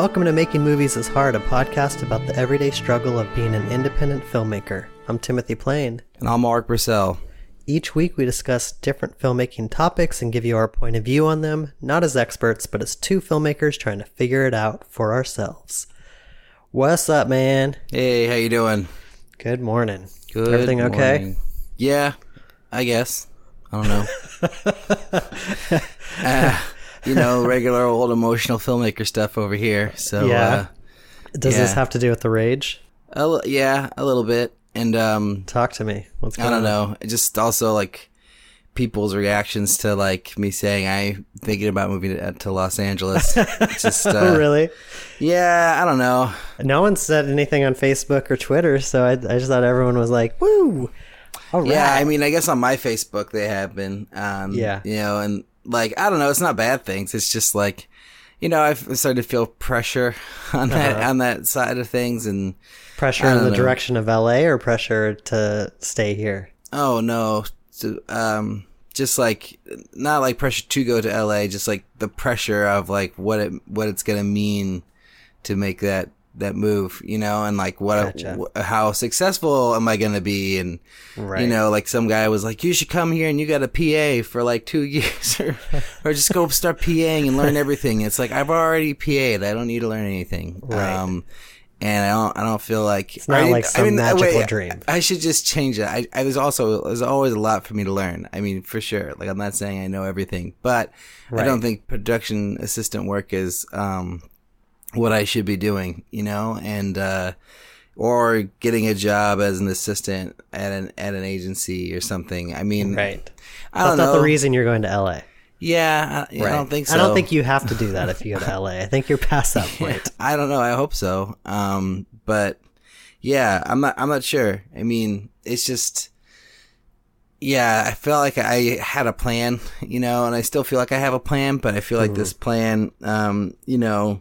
Welcome to Making Movies is Hard, a podcast about the everyday struggle of being an independent filmmaker. I'm Timothy Plain. And I'm Alrik Bursell. Each week we discuss different filmmaking topics and give you our point of view on them, not as experts, but as two filmmakers trying to figure it out for ourselves. What's up, man? Hey, how you doing? Good morning. Good. Everything okay? morning. Yeah, I guess. I don't know. uh, you know, regular old emotional filmmaker stuff over here. So Yeah. Does this have to do with the rage? uh, a li- yeah, a little bit. And um, Talk to me. What's going I don't on? know. Just also like people's reactions to like me saying I'm thinking about moving to, to Los Angeles. Just uh, Oh, really? Yeah, I don't know. No one said anything on Facebook or Twitter, so I, I just thought everyone was like, woo! All right. Yeah, I mean, I guess on my Facebook they have been. Um, Yeah. You know, and like, I don't know, it's not bad things. It's just like, you know, I've started to feel pressure on that, Uh-huh. on that side of things. And, pressure in the know. direction of LA or pressure to stay here? oh no, so, um, just like, not like pressure to go to LA, just like the pressure of like what it, what it's going to mean to make that, that move, you know, and like what, Gotcha. wh- how successful am I going to be? And, Right. You know, like some guy was like, "You should come here and you got a PA for like two years, or, or just go start PAing and learn everything." It's like I've already PA'd; I don't need to learn anything. Right. Um, and I don't, I don't feel like it's not like some magical dream. I should just change it. I, I was also there's always a lot for me to learn. I mean, for sure. Like I'm not saying I know everything, but I don't think production assistant work is um what I should be doing. You know, and. uh or getting a job as an assistant at an at an agency or something. I mean, right. I That's not know. the reason you're going to LA. Yeah, I, I don't think so. I don't think you have to do that if you go to LA. I think you're past that point. I don't know. I hope so. Um, but yeah, I'm not. I'm not sure. I mean, it's just. Yeah, I felt like I had a plan, you know, and I still feel like I have a plan, but I feel like this plan, um, you know,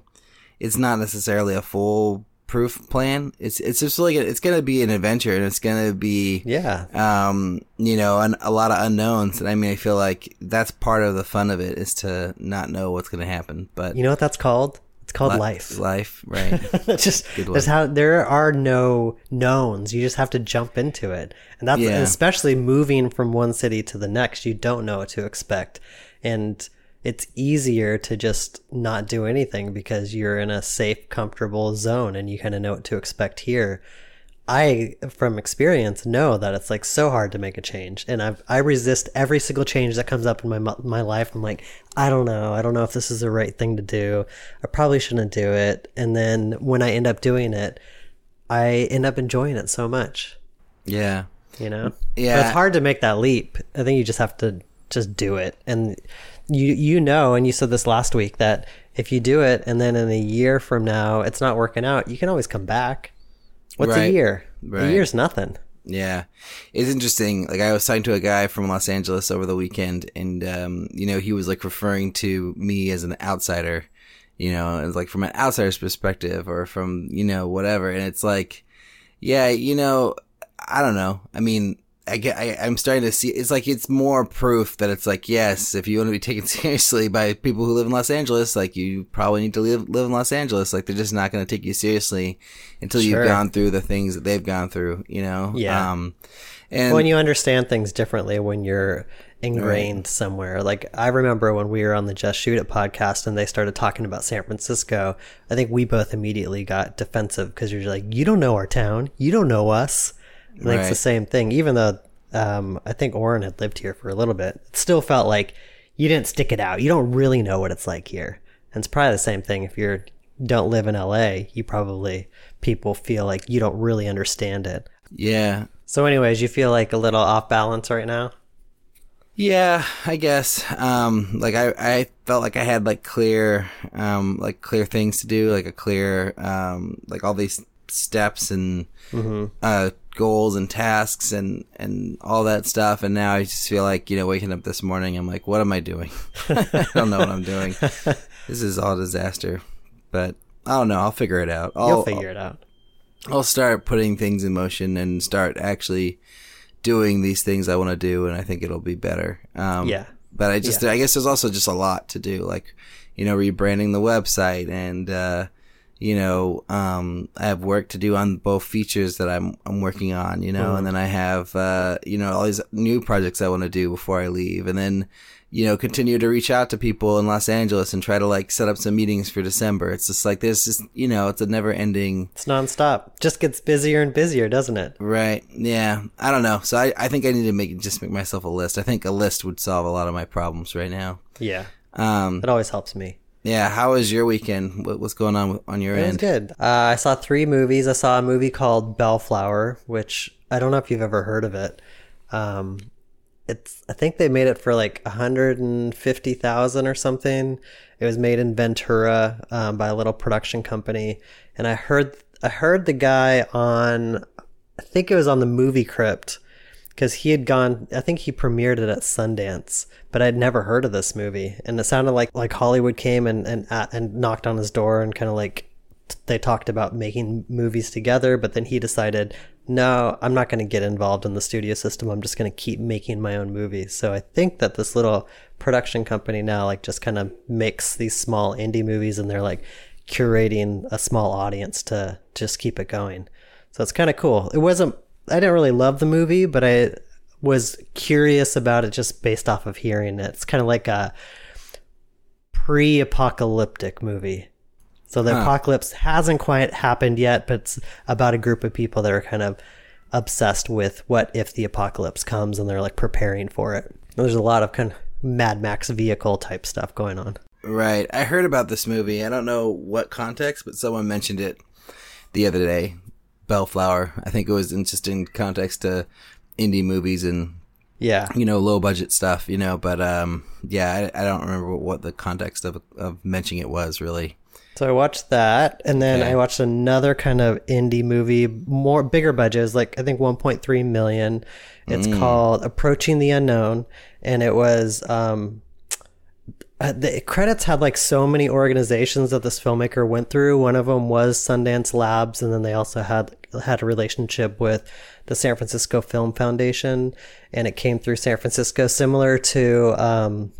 it's not necessarily a full proof plan. It's it's just like it's gonna be an adventure, and it's gonna be Yeah. um, you know, and a lot of unknowns. And I mean, I feel like that's part of the fun of it is to not know what's going to happen. But You know what that's called? It's called li- life. life, right? That's just there's how there are no knowns. You just have to jump into it, and that's Yeah. especially moving from one city to the next. You don't know what to expect, and it's easier to just not do anything because you're in a safe, comfortable zone, and you kind of know what to expect here. I, from experience, know that it's like so hard to make a change, and I I resist every single change that comes up in my my life. I'm like, I don't know, I don't know if this is the right thing to do. I probably shouldn't do it. And then when I end up doing it, I end up enjoying it so much. yeah, You know, Yeah. But it's hard to make that leap. I think you just have to just do it, and you you know, and you said this last week that if you do it, and then in a year from now it's not working out, you can always come back. What's a year? Right. A year's nothing. yeah. It's interesting. Like I was talking to a guy from Los Angeles over the weekend, and um, you know, he was like referring to me as an outsider. You know, it's like from an outsider's perspective, or from you know whatever. And it's like, yeah, you know, I don't know. I mean, I get, I, I'm starting to see. It's like it's more proof that it's like, yes, if you want to be taken seriously by people who live in Los Angeles, like you probably need to live live in Los Angeles. Like they're just not going to take you seriously until Sure. you've gone through the things that they've gone through. You know. Yeah. Um, and when you understand things differently when you're ingrained somewhere. Like I remember when we were on the Just Shoot It podcast and they started talking about San Francisco, I think we both immediately got defensive because you're like, you don't know our town, you don't know us. I think it's the same thing. Even though um, I think Oren had lived here for a little bit, it still felt like you didn't stick it out. You don't really know what it's like here. And it's probably the same thing if you're don't live in LA. You probably people feel like you don't really understand it. yeah, So, anyways, you feel like a little off balance right now. Yeah, I guess. Um, like I, I felt like I had like clear, um, like clear things to do, like a clear, um, like all these steps and, uh, goals and tasks and, and all that stuff. And now I just feel like, you know, waking up this morning, I'm like, what am I doing? I don't know what I'm doing. this is all disaster, but I don't know. I'll figure it out. I'll, You'll figure it out. I'll start putting things in motion and start actually doing these things I want to do, and I think it'll be better. Um, Yeah. But I just, I guess there's also just a lot to do, like, you know, rebranding the website and, uh, you know, um, I have work to do on both features that I'm I'm working on, you know, and then I have uh, you know all these new projects I want to do before I leave, and then you know continue to reach out to people in Los Angeles and try to like set up some meetings for December. It's just like there's just you know it's a never ending. It's nonstop. Just gets busier and busier, doesn't it? Right. Yeah. I don't know. So I, I think I need to make just make myself a list. I think a list would solve a lot of my problems right now. Yeah. Um, It always helps me. Yeah. How was your weekend? What, what's going on on your end? It was good. Uh, I saw three movies. I saw a movie called Bellflower, which I don't know if you've ever heard of it. Um, it's I think they made it for like 150,000 or something. It was made in Ventura um, by a little production company, and I heard I heard the guy on I think it was on the movie Crypt because he had gone i think he premiered it at sundance but i'd never heard of this movie. And it sounded like like hollywood came and and, uh, and knocked on his door and kind of like they talked about making movies together but then he decided no i'm not going to get involved in the studio system. I'm just going to keep making my own movies. So i think that this little production company now like just kind of makes these small indie movies and they're like curating a small audience to just keep it going. So it's kind of cool. It wasn't, I didn't really love the movie, but I was curious about it just based off of hearing it. It's kind of like a pre apocalyptic movie. So the apocalypse hasn't quite happened yet, but it's about a group of people that are kind of obsessed with what if the apocalypse comes and they're like preparing for it. There's a lot of kind of Mad Max vehicle type stuff going on. Right. I heard about this movie. I don't know what context, but someone mentioned it the other day. Bellflower. I think it was in, just in context to indie movies and Yeah. you know low budget stuff. You know, but um, yeah, I, I don't remember what the context of of mentioning it was really. So I watched that, and then Okay. I watched another kind of indie movie, more bigger budget. It was like I think 1.3 million. It's called Approaching the Unknown, and it was um, uh, the credits had like so many organizations that this filmmaker went through. One of them was Sundance Labs, and then they also had had a relationship with the San Francisco Film Foundation, and it came through San Francisco, similar to um,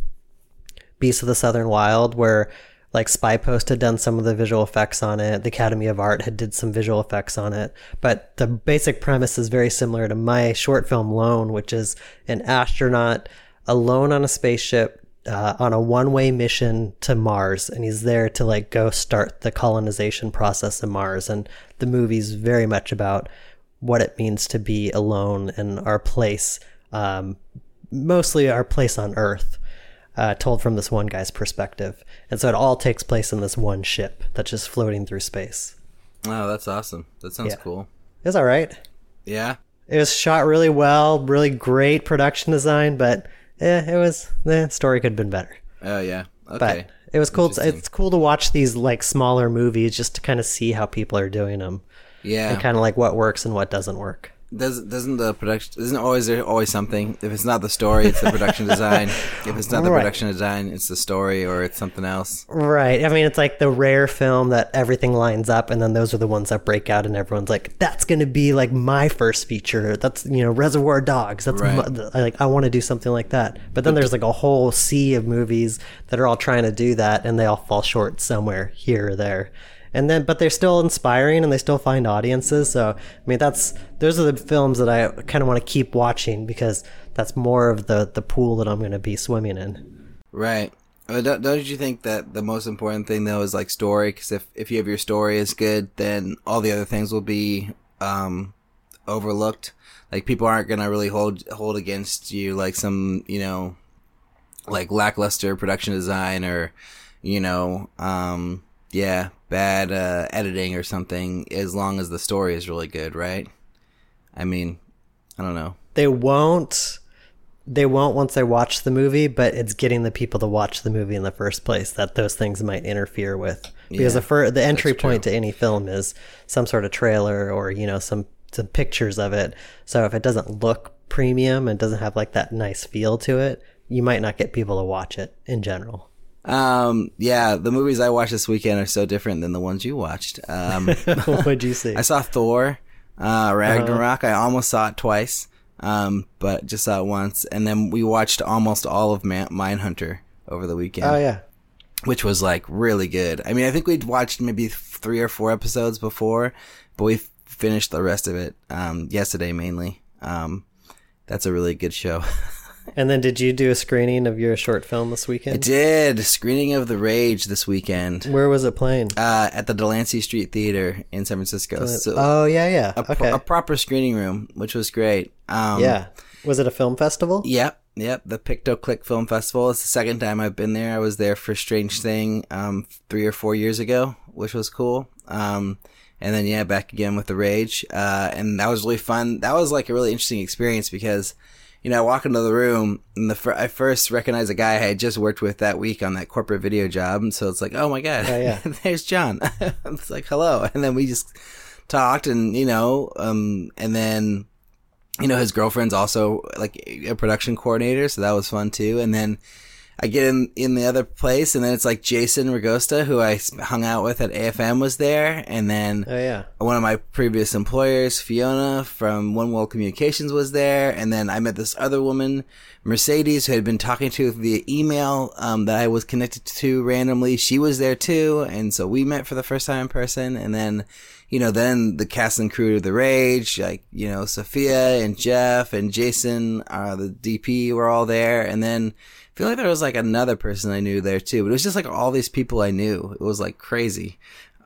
Beasts of the Southern Wild, where like Spy Post had done some of the visual effects on it. The Academy of Art had did some visual effects on it. But the basic premise is very similar to my short film Lone, which is an astronaut alone on a spaceship uh, on a one-way mission to Mars, and he's there to like go start the colonization process in Mars. And the movie's very much about what it means to be alone and our place, um, mostly our place on Earth uh, told from this one guy's perspective. And so it all takes place in this one ship that's just floating through space. Oh, that's awesome. That sounds Yeah. cool. It's all right. Yeah. It was shot really well, really great production design, but eh, it was the story could have been better. Oh yeah. But it was cool. It's cool to watch these like smaller movies just to kind of see how people are doing them yeah. and kind of like what works and what doesn't work. Does doesn't the production isn't always there always something? If it's not the story, it's the production design. If it's not the Right. production design, it's the story or it's something else. Right. I mean, it's like the rare film that everything lines up, and then those are the ones that break out, and everyone's like, "That's going to be like my first feature." That's you know, Reservoir Dogs. That's Right. my, like. I want to do something like that. But then there's like a whole sea of movies that are all trying to do that, and they all fall short somewhere here or there. And then, but they're still inspiring, and they still find audiences. So, I mean, that's those are the films that I kind of want to keep watching because that's more of the the pool that I'm going to be swimming in. Right. But don't, don't you think that the most important thing though is like story? Because if if you have your story is good, then all the other things will be um overlooked. Like people aren't gonna really hold hold against you like some you know like lackluster production design or you know um yeah bad uh, editing or something as long as the story is really good, right? I mean, I don't know. they won't they won't once they watch the movie but it's getting the people to watch the movie in the first place that those things might interfere with because Yeah, the fir- the entry point to any film is some sort of trailer or you know some some pictures of it so if it doesn't look premium and doesn't have like that nice feel to it you might not get people to watch it in general Um, yeah, the movies I watched this weekend are so different than the ones you watched. Um, what'd you see I saw Thor, uh, Ragnarok. I almost saw it twice, um, but just saw it once. And then we watched almost all of Man- Mindhunter over the weekend. oh yeah which was like really good. I mean, I think we'd watched maybe three or four episodes before, but we finished the rest of it um, yesterday mainly. Um, that's a really good show. And then did you do a screening of your short film this weekend? I did screening of The Rage this weekend Where was it playing? uh, at the Delancey Street Theater in San Francisco. So oh yeah, yeah. a, okay. a proper screening room, which was great. Um, yeah. Was it a film festival? Yep, yep. The Pictoclick Film Festival. It's the second time I've been there. I was there for Strange Thing um, three or four years ago, which was cool. Um, and then yeah, back again with the Rage, uh, and that was really fun. That was like a really interesting experience because. You know, I walk into the room and the fir- I first recognize a guy I had just worked with that week on that corporate video job, and so it's like, oh my god, Oh, yeah. there's John. it's like hello, and then we just talked, and you know, um, and then you know, his girlfriend's also like a production coordinator, so that was fun too. And then I get in in the other place, and then it's like Jason Ragosta, I hung out with at AFM, was there, and then Oh yeah. one of my previous employers, Fiona from One World Communications, was there, and then I met this other woman, Mercedes, who had been talking to via email um, that I was connected to randomly. She was there too, and so we met for the first time in person, and then. You know, then the cast and crew of The Rage, like, you know, Sophia and Jeff and Jason, uh, the DP were all there. And then feel like there was like another person I knew there too, but it was just like all these people I knew. It was like crazy.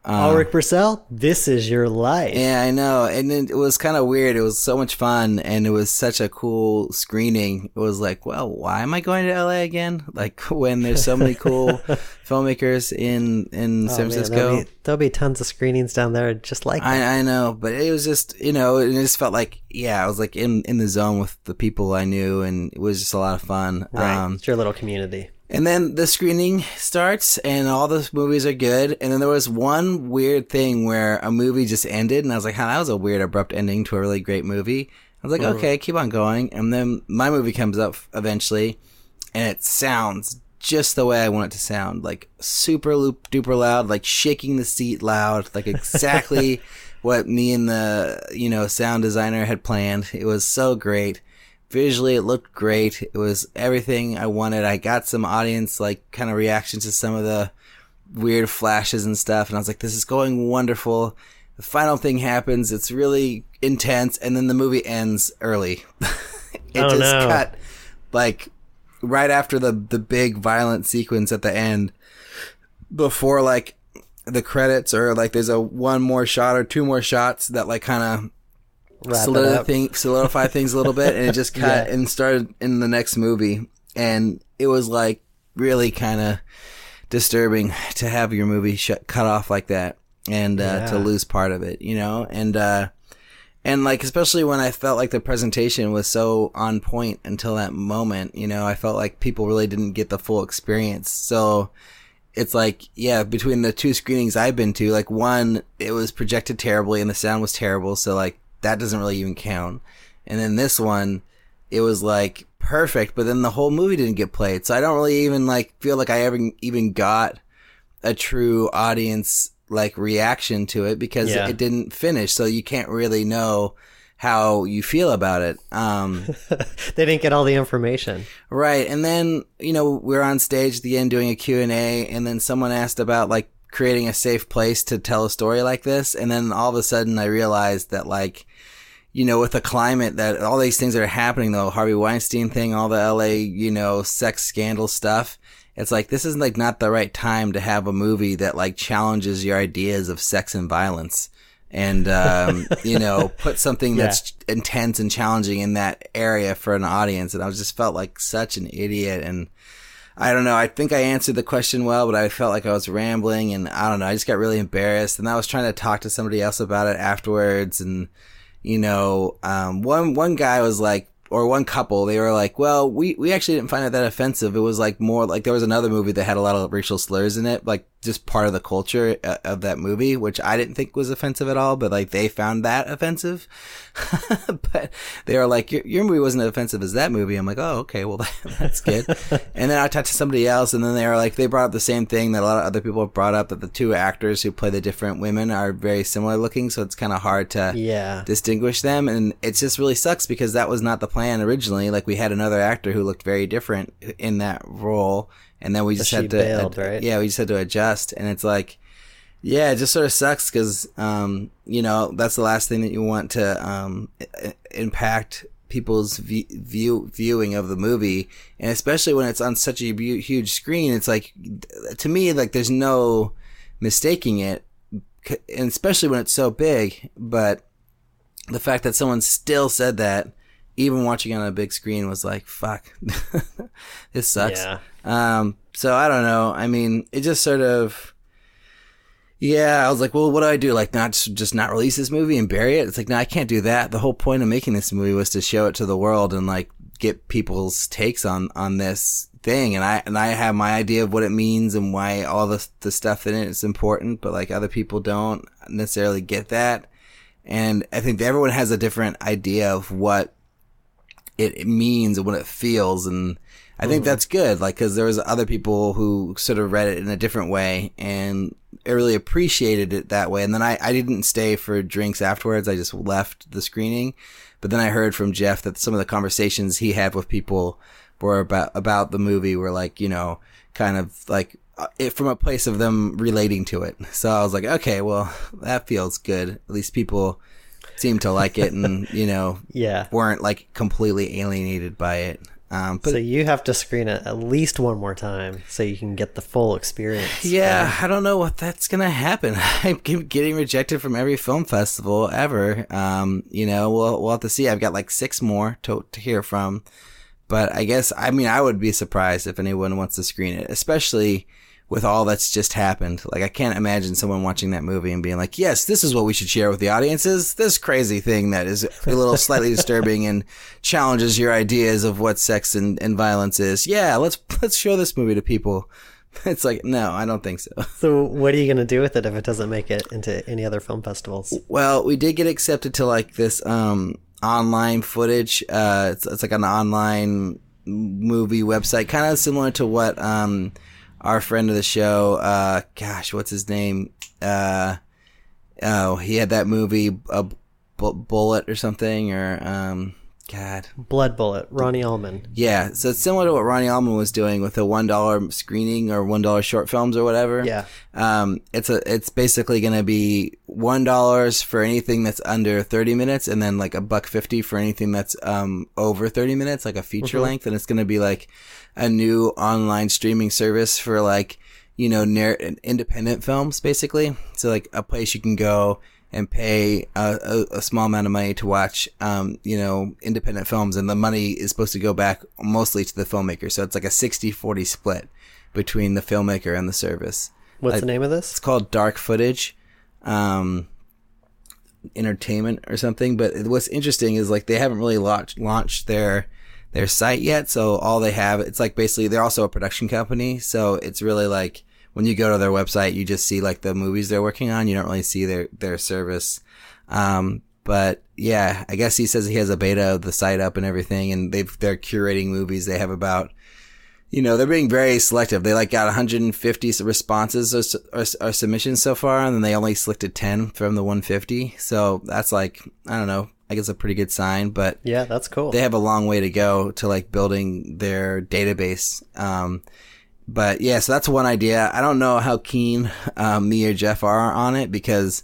Alrik Bursell, this is your life. Yeah, I know. And it, it was kind of weird. It was so much fun and it was such a cool screening. It was like, well, why am I going to LA again? Like when there's so many cool filmmakers in in Oh, San man, Francisco. there'll, be, there'll be tons of screenings down there just like that. I, I know, but it was just, you know, it just felt like, yeah, I was like in, in the zone with the people I knew and it was just a lot of fun. right. Um, it's your little community. And then the screening starts, and all the movies are good. And then there was one weird thing where a movie just ended, and I was like, "Huh, that was a weird abrupt ending to a really great movie." I was like, oh. "Okay, keep on going." And then my movie comes up eventually, and it sounds just the way I want it to sound, like super loop duper loud, like shaking the seat loud, like exactly what me and the you know sound designer had planned. It was so great visually it looked great. It was everything i wanted. I got some audience like kind of reaction to some of the weird flashes and stuff and i was like this is going wonderful. The final thing happens. It's really intense and then the movie ends early. It Oh, just no. cut like right after the the big violent sequence at the end before like the credits or like there's a one more shot or two more shots that like kind of solidify, thing, solidify things a little bit, and it just cut Yeah. and started in the next movie, and it was like really kind of disturbing to have your movie shut, cut off like that, and uh, to lose part of it, you know, and uh, and like especially when I felt like the presentation was so on point until that moment, you know, I felt like people really didn't get the full experience, so it's like yeah between the two screenings i've been to like one it was projected terribly and the sound was terrible. So like that doesn't really even count and then this one it was like perfect but then the whole movie didn't get played so i don't really even like feel like i ever even got a true audience like reaction to it because Yeah. it didn't finish so you can't really know how you feel about it um they didn't get all the information. Right. And then, you know, we are on stage at the end doing a Q&A and then someone asked about like creating a safe place to tell a story like this. And then all of a sudden I realized that like, you know, with the climate that all these things that are happening, though, Harvey Weinstein thing, all the LA, you know, sex scandal stuff. It's like, this is like not the right time to have a movie that like challenges your ideas of sex and violence and, um, you know, put something Yeah. that's intense and challenging in that area for an audience. And I just felt like such an idiot. And I don't know. I think I answered the question well, but I felt like I was rambling and I don't know. I just got really embarrassed and I was trying to talk to somebody else about it afterwards. And, you know, um, one, one guy was like, or one couple, they were like, well, we, we actually didn't find it that offensive. It was like more like there was another movie that had a lot of racial slurs in it, like just part of the culture uh, of that movie, which I didn't think was offensive at all, but like they found that offensive. but they were like, your, your movie wasn't as offensive as that movie. I'm like, oh, okay, well, that, that's good. and then I talked to somebody else, and then they were like, they brought up the same thing that a lot of other people have brought up that the two actors who play the different women are very similar looking, so it's kind of hard to Yeah. distinguish them and it just really sucks because that was not the plan originally like we had another actor who looked very different in that role and then we just had to, bailed, ad- right? yeah, we just had to adjust, and it's like, yeah, it just sort of sucks because, um, you know, that's the last thing that you want to um, impact people's view viewing of the movie, and especially when it's on such a huge screen. It's like, to me, like there's no mistaking it, and especially when it's so big. But the fact that someone still said that, even watching it on a big screen, was like, fuck, this sucks. Yeah. Um, so I don't know. I mean, it just sort of, yeah, I was like, well, what do I do? Like, not just, just not release this movie and bury it? It's like, no, I can't do that. The whole point of making this movie was to show it to the world and like get people's takes on, on this thing. And I, and I have my idea of what it means and why all the, the stuff in it is important, but like other people don't necessarily get that. And I think everyone has a different idea of what it, it means and what it feels. And I think that's good. Like, cause there was other people who sort of read it in a different way and I really appreciated it that way. And then I, I didn't stay for drinks afterwards. I just left the screening. But then I heard from Jeff that some of the conversations he had with people were about, about the movie were like, you know, kind of like, uh, it from a place of them relating to it. So I was like, okay, well, that feels good. At least people seem to like it and, you know, Yeah. weren't like completely alienated by it. Um, but so you have to screen it at least one more time so you can get the full experience. yeah, I don't know what that's gonna happen. I'm getting rejected from every film festival ever. Um, you know, we'll we'll have to see. I've got like six more to to hear from, but I guess I mean I would be surprised if anyone wants to screen it, especially with all that's just happened. Like I can't imagine someone watching that movie and being like, "Yes, this is what we should share with the audiences. This crazy thing that is a little slightly disturbing and challenges your ideas of what sex and, and violence is. Yeah, let's let's show this movie to people." It's like, no, I don't think so. So what are you going to do with it if it doesn't make it into any other film festivals? Well, we did get accepted to like this um online footage. Uh, it's, it's like an online movie website, kind of similar to what um our friend of the show, uh, gosh, what's his name? Uh, oh, he had that movie, a bu- bullet or something, or um, God, Blood Bullet, Ronnie Allman. yeah. So it's similar to what Ronnie Allman was doing with the one dollar screening or one dollar short films or whatever. Yeah. Um, it's a, it's basically going to be one dollars for anything that's under 30 minutes and then like a buck 50 for anything that's, um, over 30 minutes, like a feature length. And it's going to be like a new online streaming service for like, you know, narr- independent films basically. So like a place you can go and pay a, a, a small amount of money to watch, um, you know, independent films. And the money is supposed to go back mostly to the filmmaker. So it's like a 60 40 split between the filmmaker and the service. What's Like- the name of this? It's called Dark Footage, um, Entertainment or something. But what's interesting is like they haven't really launched launched their their site yet. So all they have, it's like basically they're also a production company. So it's really like when you go to their website, you just see like the movies they're working on. You don't really see their their service. Um, but yeah, I guess he says he has a beta of the site up and everything, and they've they're curating movies. They have about you know, they're being very selective. They like got 150 responses or, or, or submissions so far, and then they only selected 10 from the 150. So that's like, I don't know, I guess a pretty good sign, but Yeah, that's cool. they have a long way to go to like building their database. Um, but yeah, so that's one idea. I don't know how keen um, me or Jeff are on it because,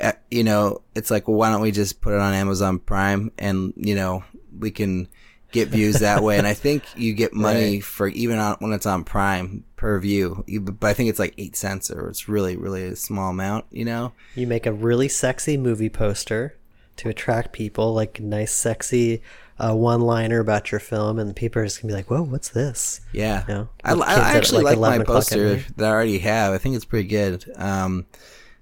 uh, you know, it's like, well, why don't we just put it on Amazon Prime and you know we can get views that way. And I think you get money Right. for even on, when it's on Prime per view, but I think it's like eight cents or it's really really a small amount. You know. You make a really sexy movie poster to attract people, like nice, sexy uh, one-liner about your film, and people are just gonna be like, "Whoa, what's this?" Yeah, Yeah. I, I actually like, like, my 11 o'clock at poster that I already have. I think it's pretty good. Um,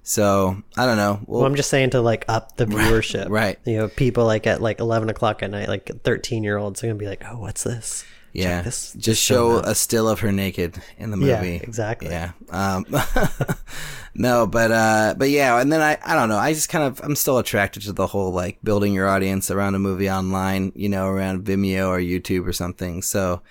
so I don't know. Well, Well, I'm just saying to like up the viewership, right. You know, people like at like 11 o'clock at night, like 13 year olds are gonna be like, "Oh, what's this?" Yeah, this- just this show out. a still of her naked in the movie Yeah, exactly. Yeah. Um, no, but uh, but yeah, and then I I don't know. I just kind of I'm still attracted to the whole like building your audience around a movie online. You know, around Vimeo or YouTube or something. So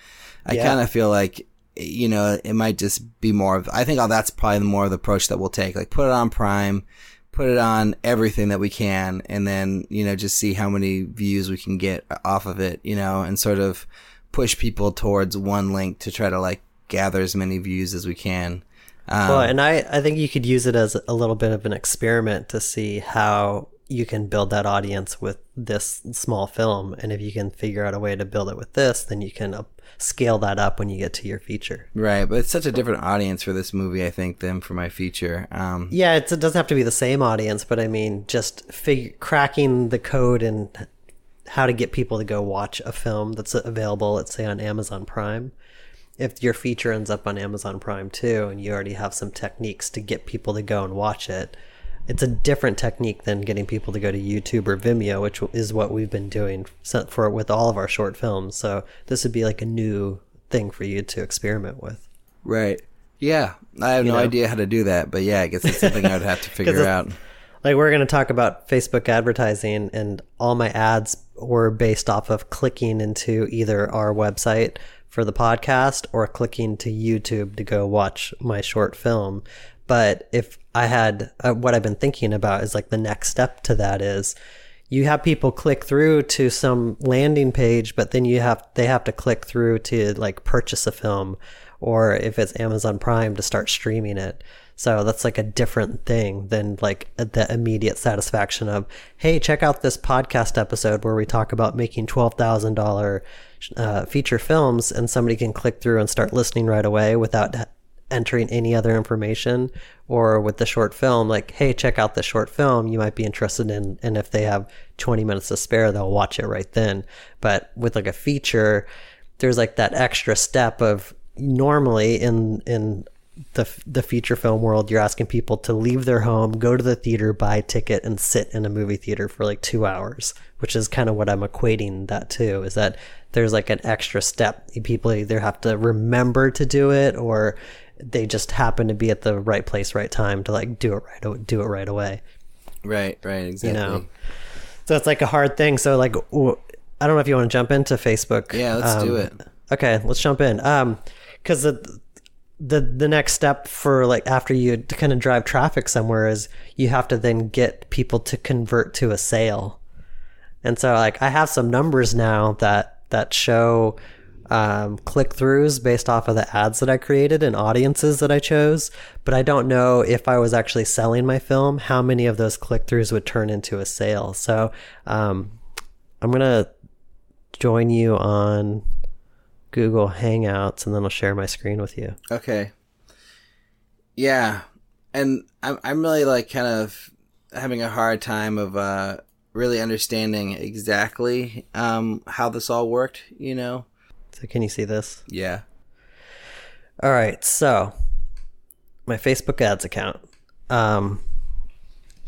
I Yeah. kind of feel like you know it might just be more of. I think all that's probably more of the approach that we'll take. Like put it on Prime. Put it on everything that we can, and then you know just see how many views we can get off of it, you know, and sort of push people towards one link to try to like gather as many views as we can. Um, Well, and I, I think you could use it as a little bit of an experiment to see how you can build that audience with this small film. And if you can figure out a way to build it with this, then you can up, scale that up when you get to your feature. right, but it's such a different audience for this movie, I think, than for my feature. Um, Yeah, it's, it doesn't have to be the same audience, but I mean, just fig- cracking the code and how to get people to go watch a film that's available, let's say on Amazon Prime. If your feature ends up on Amazon Prime too, and you already have some techniques to get people to go and watch it, it's a different technique than getting people to go to YouTube or Vimeo, which is what we've been doing for with all of our short films. So this would be like a new thing for you to experiment with. right. Yeah, I have no know? idea how to do that, but yeah, I guess it's something I would have to figure out. Like we're going to talk about Facebook advertising and all my ads were based off of clicking into either our website for the podcast or clicking to YouTube to go watch my short film. But if I had uh, what I've been thinking about is like the next step to that is you have people click through to some landing page, but then you have they have to click through to like purchase a film or if it's Amazon Prime to start streaming it. So that's like a different thing than like the immediate satisfaction of, hey, check out this podcast episode where we talk about making twelve thousand dollar uh, feature films, and somebody can click through and start listening right away without entering any other information. Or with the short film, like, hey, check out this short film you might be interested in, and if they have twenty minutes to spare, they'll watch it right then. But with like a feature, there's like that extra step of normally in in the the feature film world, you're asking people to leave their home, go to the theater, buy a ticket, and sit in a movie theater for like two hours, which is kind of what I'm equating that to. Is that there's like an extra step. People either have to remember to do it, or they just happen to be at the right place, right time to like do it right do it right away. Right, right, exactly. know, So it's like a hard thing. So like, I don't know if you want to jump into Facebook. Yeah, let's do Um, it. Okay, let's jump in. Um, because the the the next step for like after you to kind of drive traffic somewhere is you have to then get people to convert to a sale. And so like I have some numbers now that that show um, click throughs based off of the ads that I created and audiences that I chose, but I don't know if I was actually selling my film, how many of those click throughs would turn into a sale. So um, I'm gonna join you on Google Hangouts and then I'll share my screen with you. Okay. Yeah, and I'm I'm really like kind of having a hard time of uh really understanding exactly um how this all worked. You know. So can you see this? Yeah. All right, so my Facebook ads account. Um,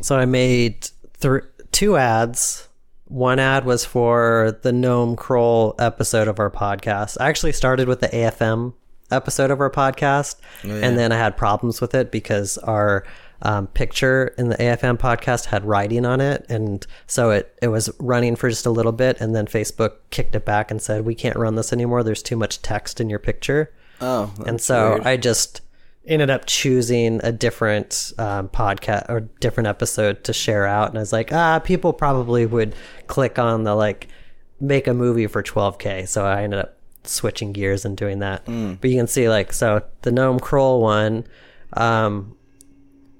so I made th- two ads. One ad was for the Noam Kroll episode of our podcast. I actually started with the AFM episode of our podcast, yeah. and then I had problems with it because our um, picture in the AFM podcast had writing on it, and so it it was running for just a little bit, and then Facebook kicked it back and said we can't run this anymore. There's too much text in your picture. Oh, And so weird. I just ended up choosing a different um, podcast or different episode to share out. And I was like, ah, people probably would click on the like make a movie for 12K. So I ended up switching gears and doing that. Mm. But you can see like, so the Noam Kroll one, um,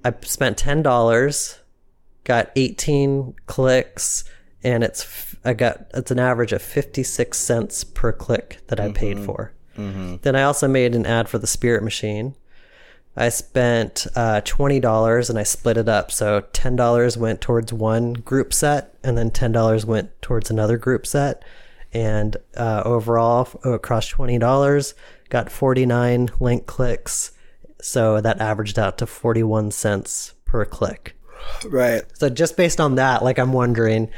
I spent $10, got 18 clicks, and it's, i got, it's an average of 56 cents per click that I paid for. Then I also made an ad for the Spirit Machine. I spent uh, twenty dollars and I split it up. So ten dollars went towards one group set, and then ten dollars went towards another group set. And uh, overall, across twenty dollars, got forty nine link clicks. So that averaged out to forty one cents per click. right. So just based on that, like I'm wondering,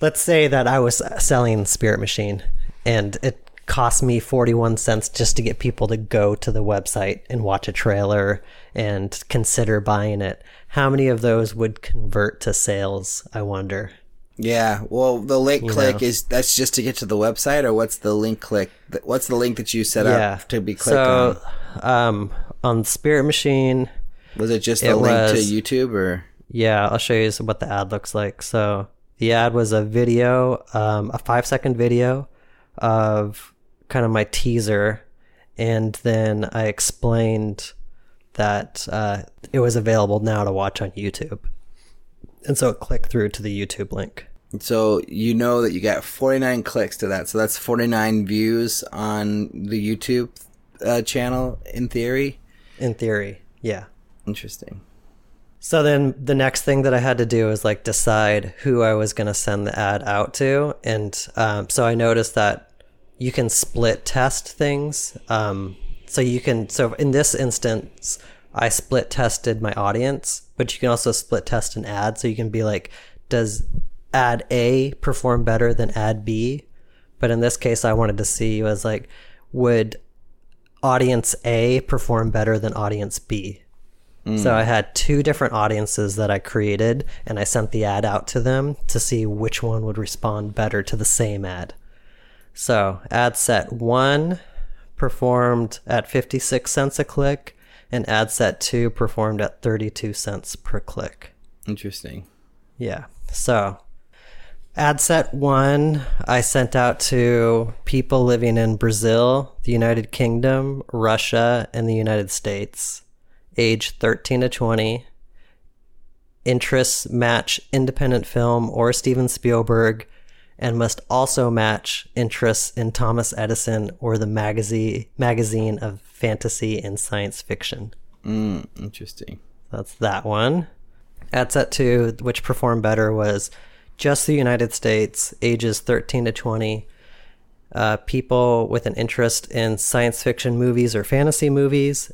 let's say that I was selling Spirit Machine and it cost me 41 cents just to get people to go to the website and watch a trailer and consider buying it. How many of those would convert to sales, I wonder? Yeah. Well, the link click know. is that's just to get to the website, or what's the link click? What's the link that you set yeah. up to be clicked on? so, um, on Spirit Machine, Was it just the it link to YouTube, or Yeah, I'll show you what the ad looks like. So the ad was a video, um, a five second video of kind of my teaser, and then I explained that uh, it was available now to watch on YouTube. And so it clicked through to the YouTube link. So you know that you got 49 clicks to that. So that's 49 views on the YouTube uh, channel in theory. In theory, yeah. Interesting. So then the next thing that I had to do is like decide who I was going to send the ad out to. And um, so I noticed that you can split test things. Um, so you can, so in this instance, I split tested my audience, but you can also split test an ad. So you can be like, does ad A perform better than ad B? But in this case, I wanted to see was like, would audience A perform better than audience B? So I had two different audiences that I created and I sent the ad out to them to see which one would respond better to the same ad. So ad set one performed at 56 cents a click and ad set two performed at 32 cents per click. Interesting. Yeah. So ad set one I sent out to people living in Brazil, the United Kingdom, Russia, and the United States age 13 to 20. Interests match independent film or Steven Spielberg and must also match interests in Thomas Edison or the magazine magazine of fantasy and science fiction. Mm, interesting. That's that one. At set two, which performed better, was just the United States, ages 13 to 20. Uh, people with an interest in science fiction movies or fantasy movies,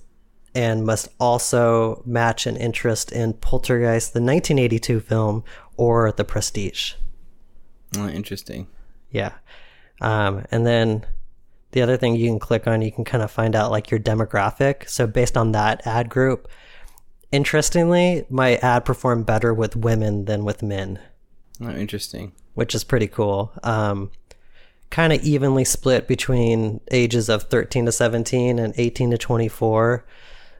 and must also match an interest in Poltergeist, the 1982 film, or The Prestige. Oh, interesting. Yeah. Um, and then the other thing you can click on, you can kind of find out like your demographic. So based on that ad group, interestingly, my ad performed better with women than with men, Oh, interesting. which is pretty cool. Um, kind of evenly split between ages of 13 to 17 and 18 to 24.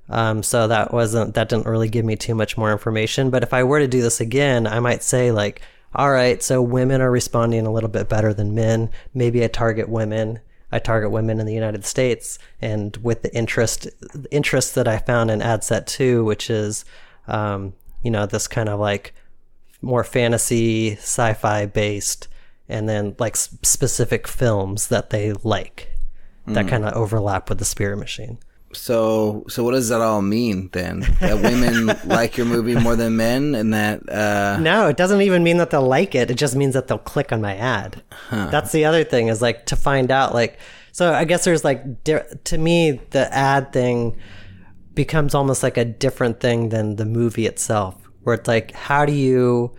Um, so that wasn't that didn't really give me too much more information. But if I were to do this again, I might say like, all right, so women are responding a little bit better than men. Maybe I target women. I target women in the United States, and with the interest the interest that I found in ad set two, which is, um, you know, this kind of like more fantasy, sci-fi based, and then like specific films that they like that kind of overlap with the Spirit Machine. So, so what does that all mean then? That women like your movie more than men, and that uh, No, it doesn't even mean that they'll like it. It just means that they'll click on my ad. That's the other thing is like to find out like so I guess there's like di- to me the ad thing becomes almost like a different thing than the movie itself where it's like how do you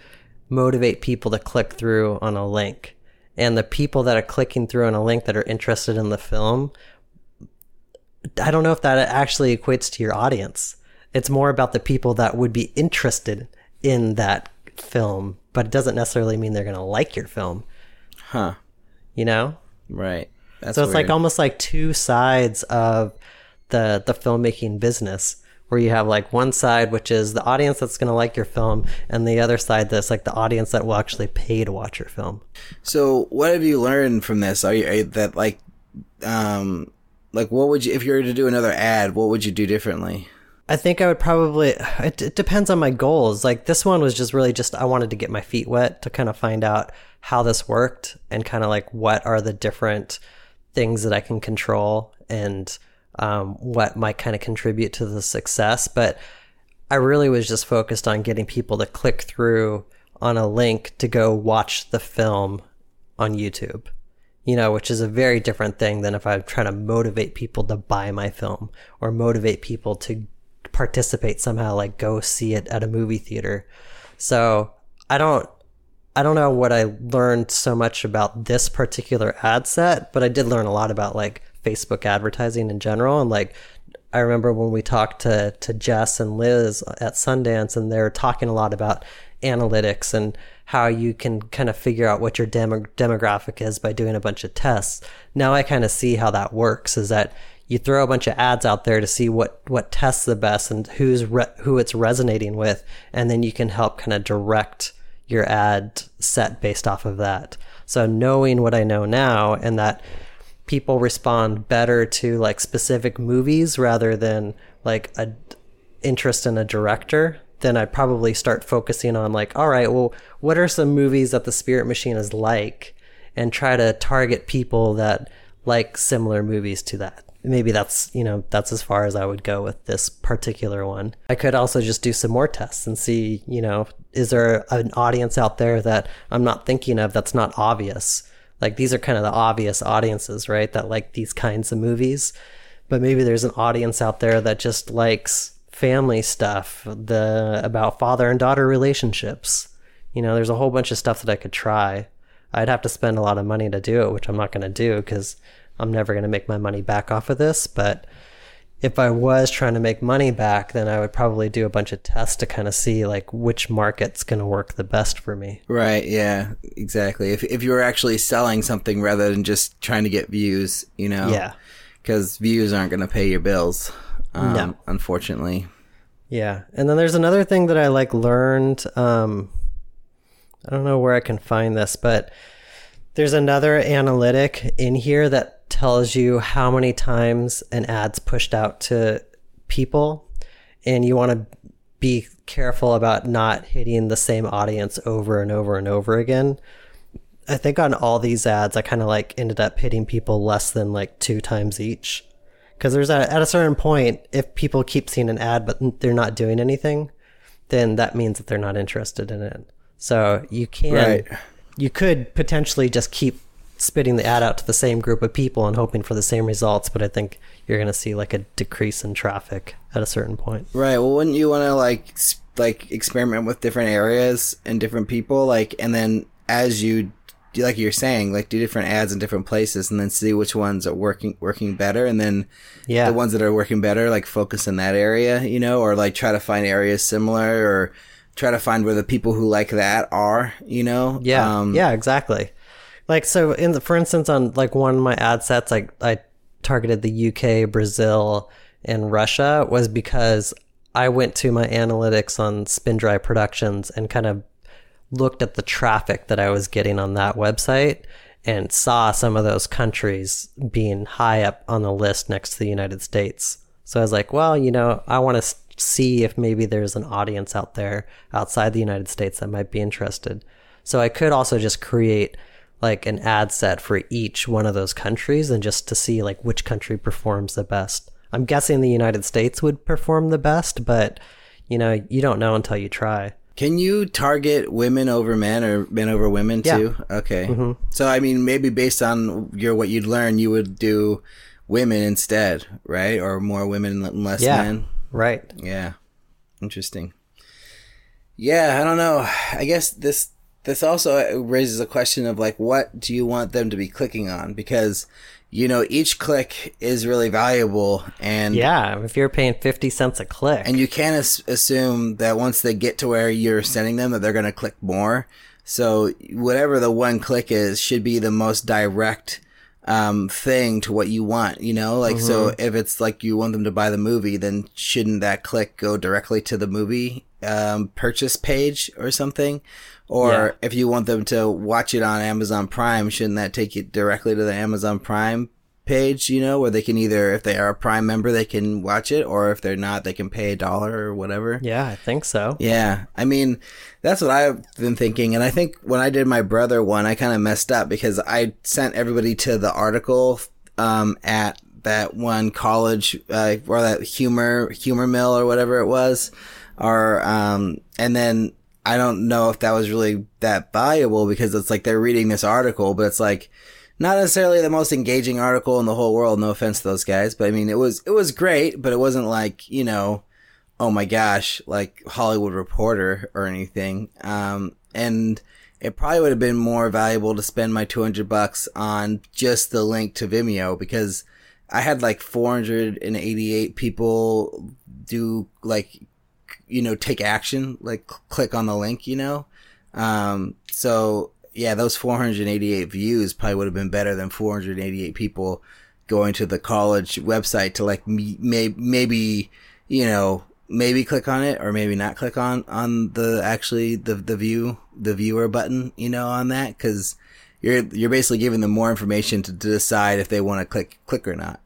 motivate people to click through on a link? And the people that are clicking through on a link that are interested in the film I don't know if that actually equates to your audience. It's more about the people that would be interested in that film, but it doesn't necessarily mean they're going to like your film, huh? you know? Right. That's So it's like almost like two sides of the the filmmaking business where you have like one side which is the audience that's going to like your film and the other side that's like the audience that will actually pay to watch your film. So, what have you learned from this? Are you are you- that like, um, like what would you if you were to do another ad? What would you do differently? I think I would probably. It, it depends on my goals. Like this one was just really just I wanted to get my feet wet to kind of find out how this worked and kind of like what are the different things that I can control and um, what might kind of contribute to the success. But I really was just focused on getting people to click through on a link to go watch the film on YouTube. You know, which is a very different thing than if I'm trying to motivate people to buy my film or motivate people to participate somehow, like go see it at a movie theater. So I don't, I don't know what I learned so much about this particular ad set, but I did learn a lot about like Facebook advertising in general. And like, I remember when we talked to, to Jess and Liz at Sundance and they were talking a lot about analytics and how you can kind of figure out what your demo- demographic is by doing a bunch of tests. Now I kind of see how that works is that you throw a bunch of ads out there to see what, what tests the best and who's re- who it's resonating with. And then you can help kind of direct your ad set based off of that. So knowing what I know now and that people respond better to like specific movies rather than like a interest in a director, then I'd probably start focusing on like, all right, well, what are some movies that the Spirit Machine is like, and try to target people that like similar movies to that. Maybe that's you know that's as far as I would go with this particular one. I could also just do some more tests and see you know is there an audience out there that I'm not thinking of that's not obvious. Like these are kind of the obvious audiences, right? That like these kinds of movies. But maybe there's an audience out there that just likes family stuff, the about father and daughter relationships. You know, there's a whole bunch of stuff that I could try. I'd have to spend a lot of money to do it, which I'm not going to do because I'm never going to make my money back off of this. But if I was trying to make money back, then I would probably do a bunch of tests to kind of see like which market's going to work the best for me. Right. Yeah. Exactly. If if you were actually selling something rather than just trying to get views, you know. Yeah. Because views aren't going to pay your bills. Um, No. Unfortunately. Yeah. And then there's another thing that I like learned. Um, I don't know where I can find this, but there's another analytic in here that tells you how many times an ad's pushed out to people. And you want to be careful about not hitting the same audience over and over and over again. I think on all these ads, I kind of like ended up hitting people less than like two times each. Because there's a, at a certain point, if people keep seeing an ad but they're not doing anything, then that means that they're not interested in it. So you can, Right. you could potentially just keep spitting the ad out to the same group of people and hoping for the same results. But I think you're going to see like a decrease in traffic at a certain point. Right. Well, wouldn't you want to like like experiment with different areas and different people, like, and then as you do, like you're saying, like do different ads in different places, and then see which ones are working working better, and then Yeah. the ones that are working better, like focus in that area, you know, or like try to find areas similar, or try to find where the people who like that are, you know. Yeah, Um, yeah, exactly. Like so, in the for instance, on like one of my ad sets, like I targeted the UK, Brazil, and Russia was because I went to my analytics on Spindrive Productions and kind of looked at the traffic that I was getting on that website and saw some of those countries being high up on the list next to the United States. So I was like, well, you know, I want to see if maybe there's an audience out there outside the United States that might be interested. So I could also just create like an ad set for each one of those countries and just to see like which country performs the best. I'm guessing the United States would perform the best, but you know, you don't know until you try. Can you target women over men or men over women Yeah. too? Okay. Mm-hmm. So I mean, maybe based on your what you'd learn, you would do women instead, right? Or more women and less Yeah. men. Right. Yeah. Interesting. Yeah, I don't know. I guess this this also raises a question of like what do you want them to be clicking on because you know each click is really valuable and Yeah, if you're paying 50 cents a click. and you can't as- assume that once they get to where you're sending them that they're going to click more. So whatever the one click is should be the most direct um, thing to what you want, you know? Like, so if it's like you want them to buy the movie, then shouldn't that click go directly to the movie um, purchase page or something? Or Yeah. if you want them to watch it on Amazon Prime, shouldn't that take you directly to the Amazon Prime page, you know, where they can either, if they are a Prime member, they can watch it, or if they're not, they can pay a dollar or whatever. yeah, I think so. Yeah. I mean, that's what I've been thinking. And I think when I did my brother one, I kind of messed up because I sent everybody to the article, um, at that one college, uh, or that humor, humor mill or whatever it was. Or, um, and then I don't know if that was really that valuable because it's like they're reading this article, but it's like, not necessarily the most engaging article in the whole world. No offense to those guys, but I mean, it was, it was great, but it wasn't like, you know, oh my gosh, like Hollywood Reporter or anything. Um, and it probably would have been more valuable to spend my 200 bucks on just the link to Vimeo because I had like 488 people do like, you know, take action, like cl- click on the link, you know? Um, so yeah, those 488 views probably would have been better than 488 people going to the college website to like may, maybe, you know, maybe click on it or maybe not click on, on the actually the, the view, the viewer button, you know, on that. Cause you're you're basically giving them more information to, to decide if they want to click click or not.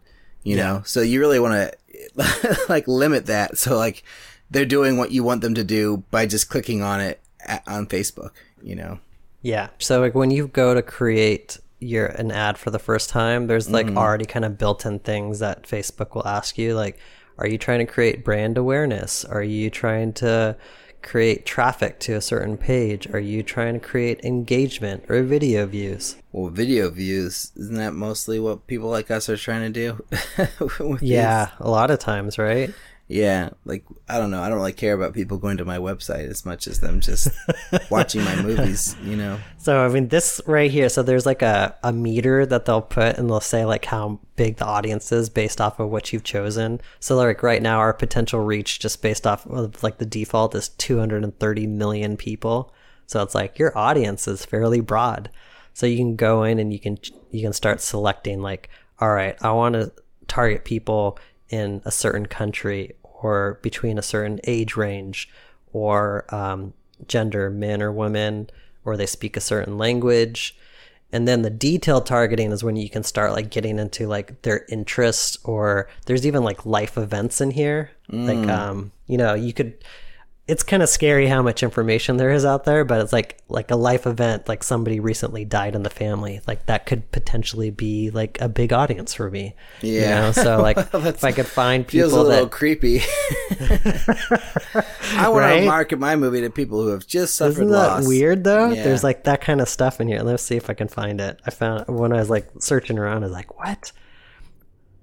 You know, so you really want to like limit that. So like they're doing what you want them to do by just clicking on it at, on Facebook. You know. Yeah. So like when you go to create your an ad for the first time, there's like Mm-hmm. already kind of built-in things that Facebook will ask you like are you trying to create brand awareness? Are you trying to create traffic to a certain page? Are you trying to create engagement or video views? Well, video views isn't that mostly what people like us are trying to do? With these? Yeah, a lot of times, right? Yeah, like I don't know. I don't really care about people going to my website as much as them just watching my movies. You know. So I mean this right here, so there's like a, a meter that they'll put and they'll say like how big the audience is based off of what you've chosen. So like right now our potential reach just based off of like the default is 230 million people. So it's like your audience is fairly broad. So you can go in and you can you can start selecting like all right, I want to target people in a certain country or between a certain age range or um, gender, men or women, or they speak a certain language. And then the detailed targeting is when you can start like getting into like their interests or there's even like life events in here. Like um, you know, you could it's kind of scary how much information there is out there, but it's like like a life event, like somebody recently died in the family, like that could potentially be like a big audience for me. you Yeah. know? So like Well, if I could find people Feels a little that creepy. I want Right? to market my movie to people who have just suffered Isn't that loss. weird though? Yeah. There's like that kind of stuff in here. Let's see if I can find it. I found when I was like searching around, I was like, what?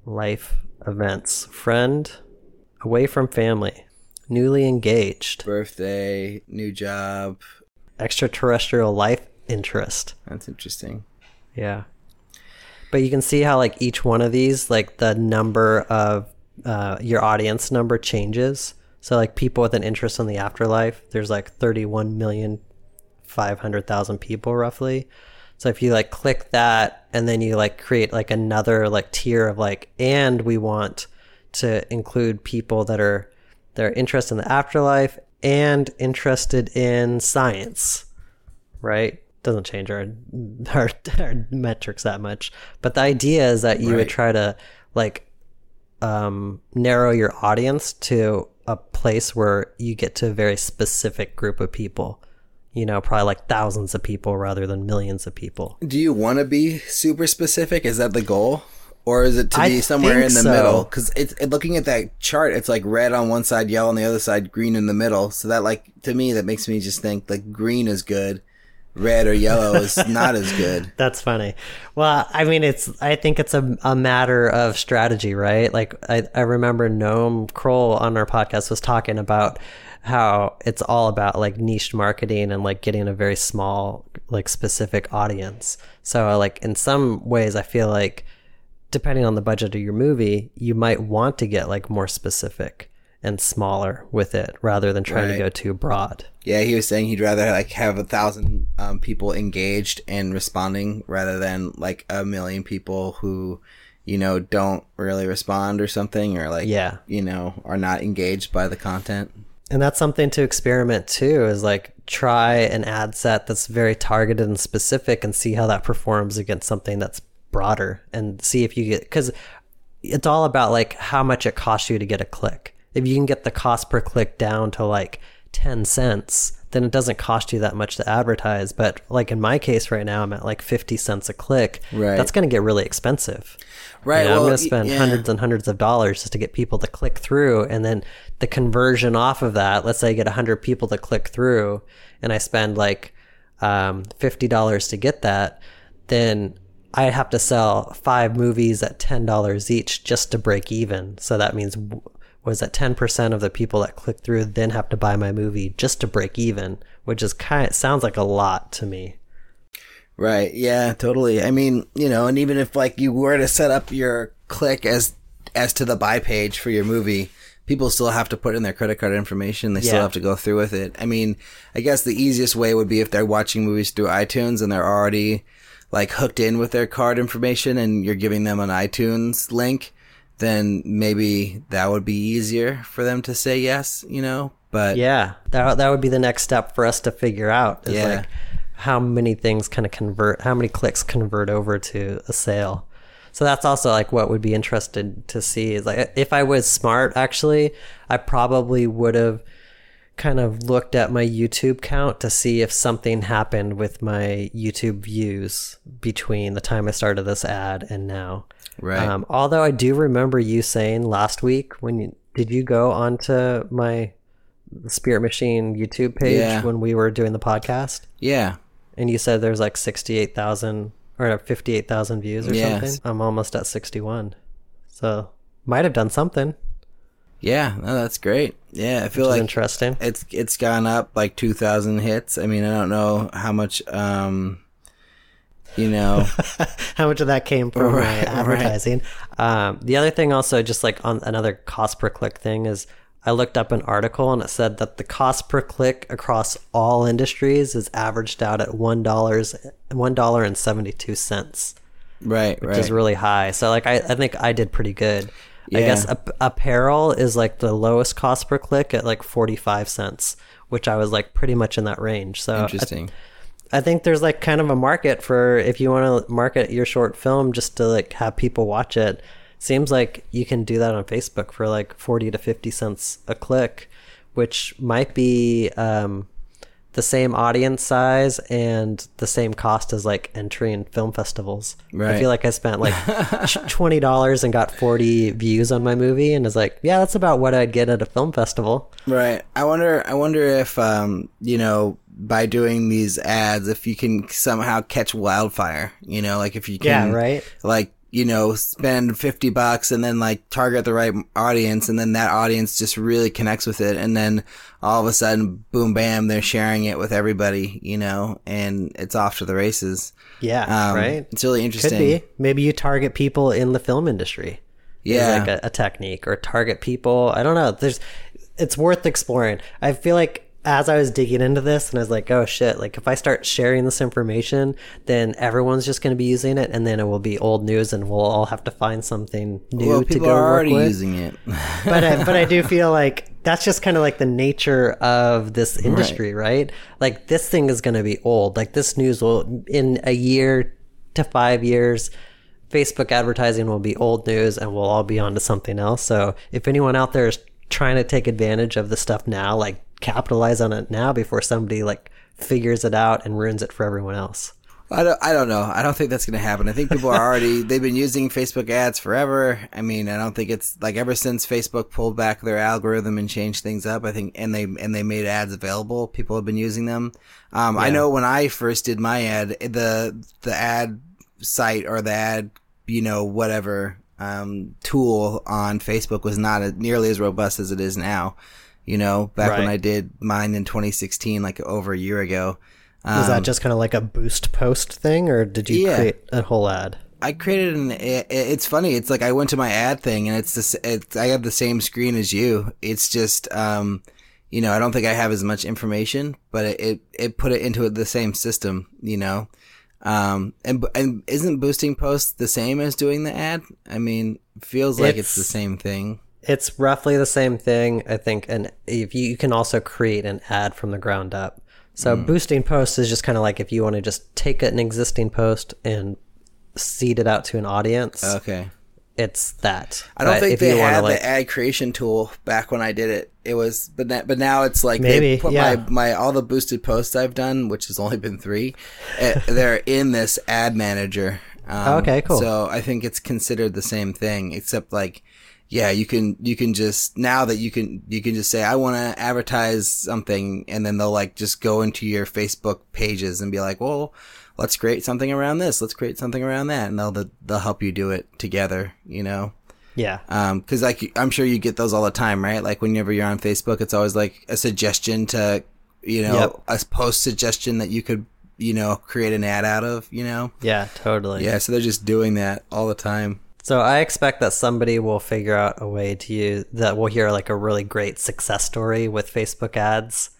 Life events. Friend away from family. Newly engaged. birthday, new job. Extraterrestrial life interest. That's interesting. Yeah. But you can see how like each one of these, like the number of uh, your audience number changes. So like people with an interest in the afterlife, there's like 31 million 500,000 people roughly. So if you like click that and then you like create like another like tier of like and we want to include people that are that are interested in the afterlife and interested in science right? Doesn't change our, our our metrics that much. But the idea is that you Right. would try to like um, narrow your audience to a place where you get to a very specific group of people. You know, probably like thousands of people rather than millions of people. Do you want to be super specific? Is that the goal? Or is it to I be somewhere in the so. middle? Because it's it, looking at that chart, it's like red on one side, yellow on the other side, green in the middle. So that like to me, that makes me just think like green is good, red or yellow is not as good. That's funny. Well, I mean, it's. I think it's a, a matter of strategy, right? Like I, I remember Noam Kroll on our podcast was talking about how it's all about like niche marketing and like getting a very small, like specific audience. So, like in some ways, I feel like depending on the budget of your movie, you might want to get like more specific and smaller with it rather than trying Right. to go too broad. Yeah, he was saying he'd rather like have a thousand um, people engaged and responding rather than like a million people who, you know, don't really respond or something or like, Yeah. you know, are not engaged by the content. And that's something to experiment too, is like try an ad set that's very targeted and specific and see how that performs against something that's broader and see if you get, because it's all about like how much it costs you to get a click. If you can get the cost per click down to like 10 cents, then it doesn't cost you that much to advertise. But like in my case right now, I'm at like 50 cents a click. Right. That's going to get really expensive. Right. You know, I'm going to spend yeah. hundreds and hundreds of dollars just to get people to click through. And then the conversion off of that, let's say I get 100 people to click through and I spend like um, $50 to get that, then I have to sell five movies at $10 each just to break even. So that means, was that 10% of the people that click through then have to buy my movie just to break even, which is kind of, sounds like a lot to me. Right. Yeah, totally. I mean, you know, and even if like you were to set up your click as as to the buy page for your movie, people still have to put in their credit card information. They still have to go through with it. I mean, I guess the easiest way would be if they're watching movies through iTunes and they're already like hooked in with their card information and you're giving them an iTunes link, then maybe that would be easier for them to say yes, you know? But Yeah, that that would be the next step for us to figure out. Is Yeah. like how many things kind of convert, how many clicks convert over to a sale. So that's also like what would be interested to see is like if I was smart actually, I probably would have kind of looked at my YouTube count to see if something happened with my YouTube views between the time I started this ad and now. Right. Um, although I do remember you saying last week when you did you go onto my Spirit Machine YouTube page Yeah. when we were doing the podcast Yeah. and you said there's like 68,000 or 58,000 views or Yes. something? I'm almost at 61. So, might have done something. Yeah. No, that's great. Yeah. I feel like interesting. it's it's gone up like 2000 hits i mean i don't know how much um you know how much of that came from Right, my right. advertising. Um, the other thing, also, just like on another cost per click thing, is I looked up an article and it said that the cost per click across all industries is averaged out at one dollars, one dollar and seventy two cents, right which right is really high. So, like, I, I think I did pretty good. I guess ap- apparel is like the lowest cost per click at like forty five cents, which I was like pretty much in that range. So I- interesting I think there's like kind of a market for if you want to market your short film just to like have people watch it. Seems like you can do that on Facebook for like 40 to 50 cents a click, which might be um, the same audience size and the same cost as like entry in film festivals. Right. I feel like I spent like $20 and got 40 views on my movie and is like, yeah, that's about what I'd get at a film festival. right i wonder i wonder if um you know by doing these ads if you can somehow catch wildfire you know like if you can Yeah, right? like you know spend 50 bucks and then like target the right audience and then that audience just really connects with it and then all of a sudden boom bam they're sharing it with everybody you know and it's off to the races Yeah, um, right? it's really interesting. Could be. Maybe you target people in the film industry. Yeah. like a, a technique or target people. I don't know. There's, it's worth exploring. I feel like as I was digging into this and I was like, oh shit, like if I start sharing this information, then everyone's just going to be using it and then it will be old news and we'll all have to find something new well to go are already with. using it but I, but I do feel like that's just kind of like the nature of this industry, right? Like this thing is going to be old. Like this news will in a year to 5 years Facebook advertising will be old news and we'll all be on to something else. So if anyone out there is trying to take advantage of the stuff now, like capitalize on it now before somebody like figures it out and ruins it for everyone else. I don't, I don't know. I don't think that's going to happen. I think people are already, they've been using Facebook ads forever. I mean, I don't think it's like ever since Facebook pulled back their algorithm and changed things up, I think, and they, and they made ads available. People have been using them. Um, I know when I first did my ad, the, the ad site or the ad, you know, whatever, um, tool on Facebook was not nearly as robust as it is now. You know, back when I did mine in 2016, like over a year ago. Was that just kind of like a boost post thing or did you Um, Yeah. create a whole ad? I created an. i- It's funny. It's like I went to my ad thing, and it's this. It's I have the same screen as you. It's just, um, you know, I don't think I have as much information, but it it, it put it into the same system. You know, um, and and isn't boosting posts the same as doing the ad? I mean, feels like it's, It's- the same thing. It's roughly the same thing, I think, and if you, you can also create an ad from the ground up. So Hmm. boosting posts is just kind of like if you want to just take an existing post and seed it out to an audience. Okay. it's that. I don't But think if they had like, the ad creation tool back when I did it. It was, but na- but now it's like Maybe, they put yeah. my my all the boosted posts I've done, which has only been three. eh, they're in this ad manager. Um, Okay, cool. So I think it's considered the same thing, except like, yeah, you can you can just now that you can you can just say I want to advertise something, and then they'll like just go into your Facebook pages and be like, well. Let's create something around this. Let's create something around that, and they'll they'll help you do it together. You know. yeah, Um, cause like, I'm sure you get those all the time, right? Like whenever you're on Facebook, it's always like a suggestion to, you know, Yep. a post suggestion that you could, you know, create an ad out of, you know? yeah, totally. Yeah. So they're just doing that all the time. So I expect that somebody will figure out a way to use that we'll hear like a really great success story with Facebook ads.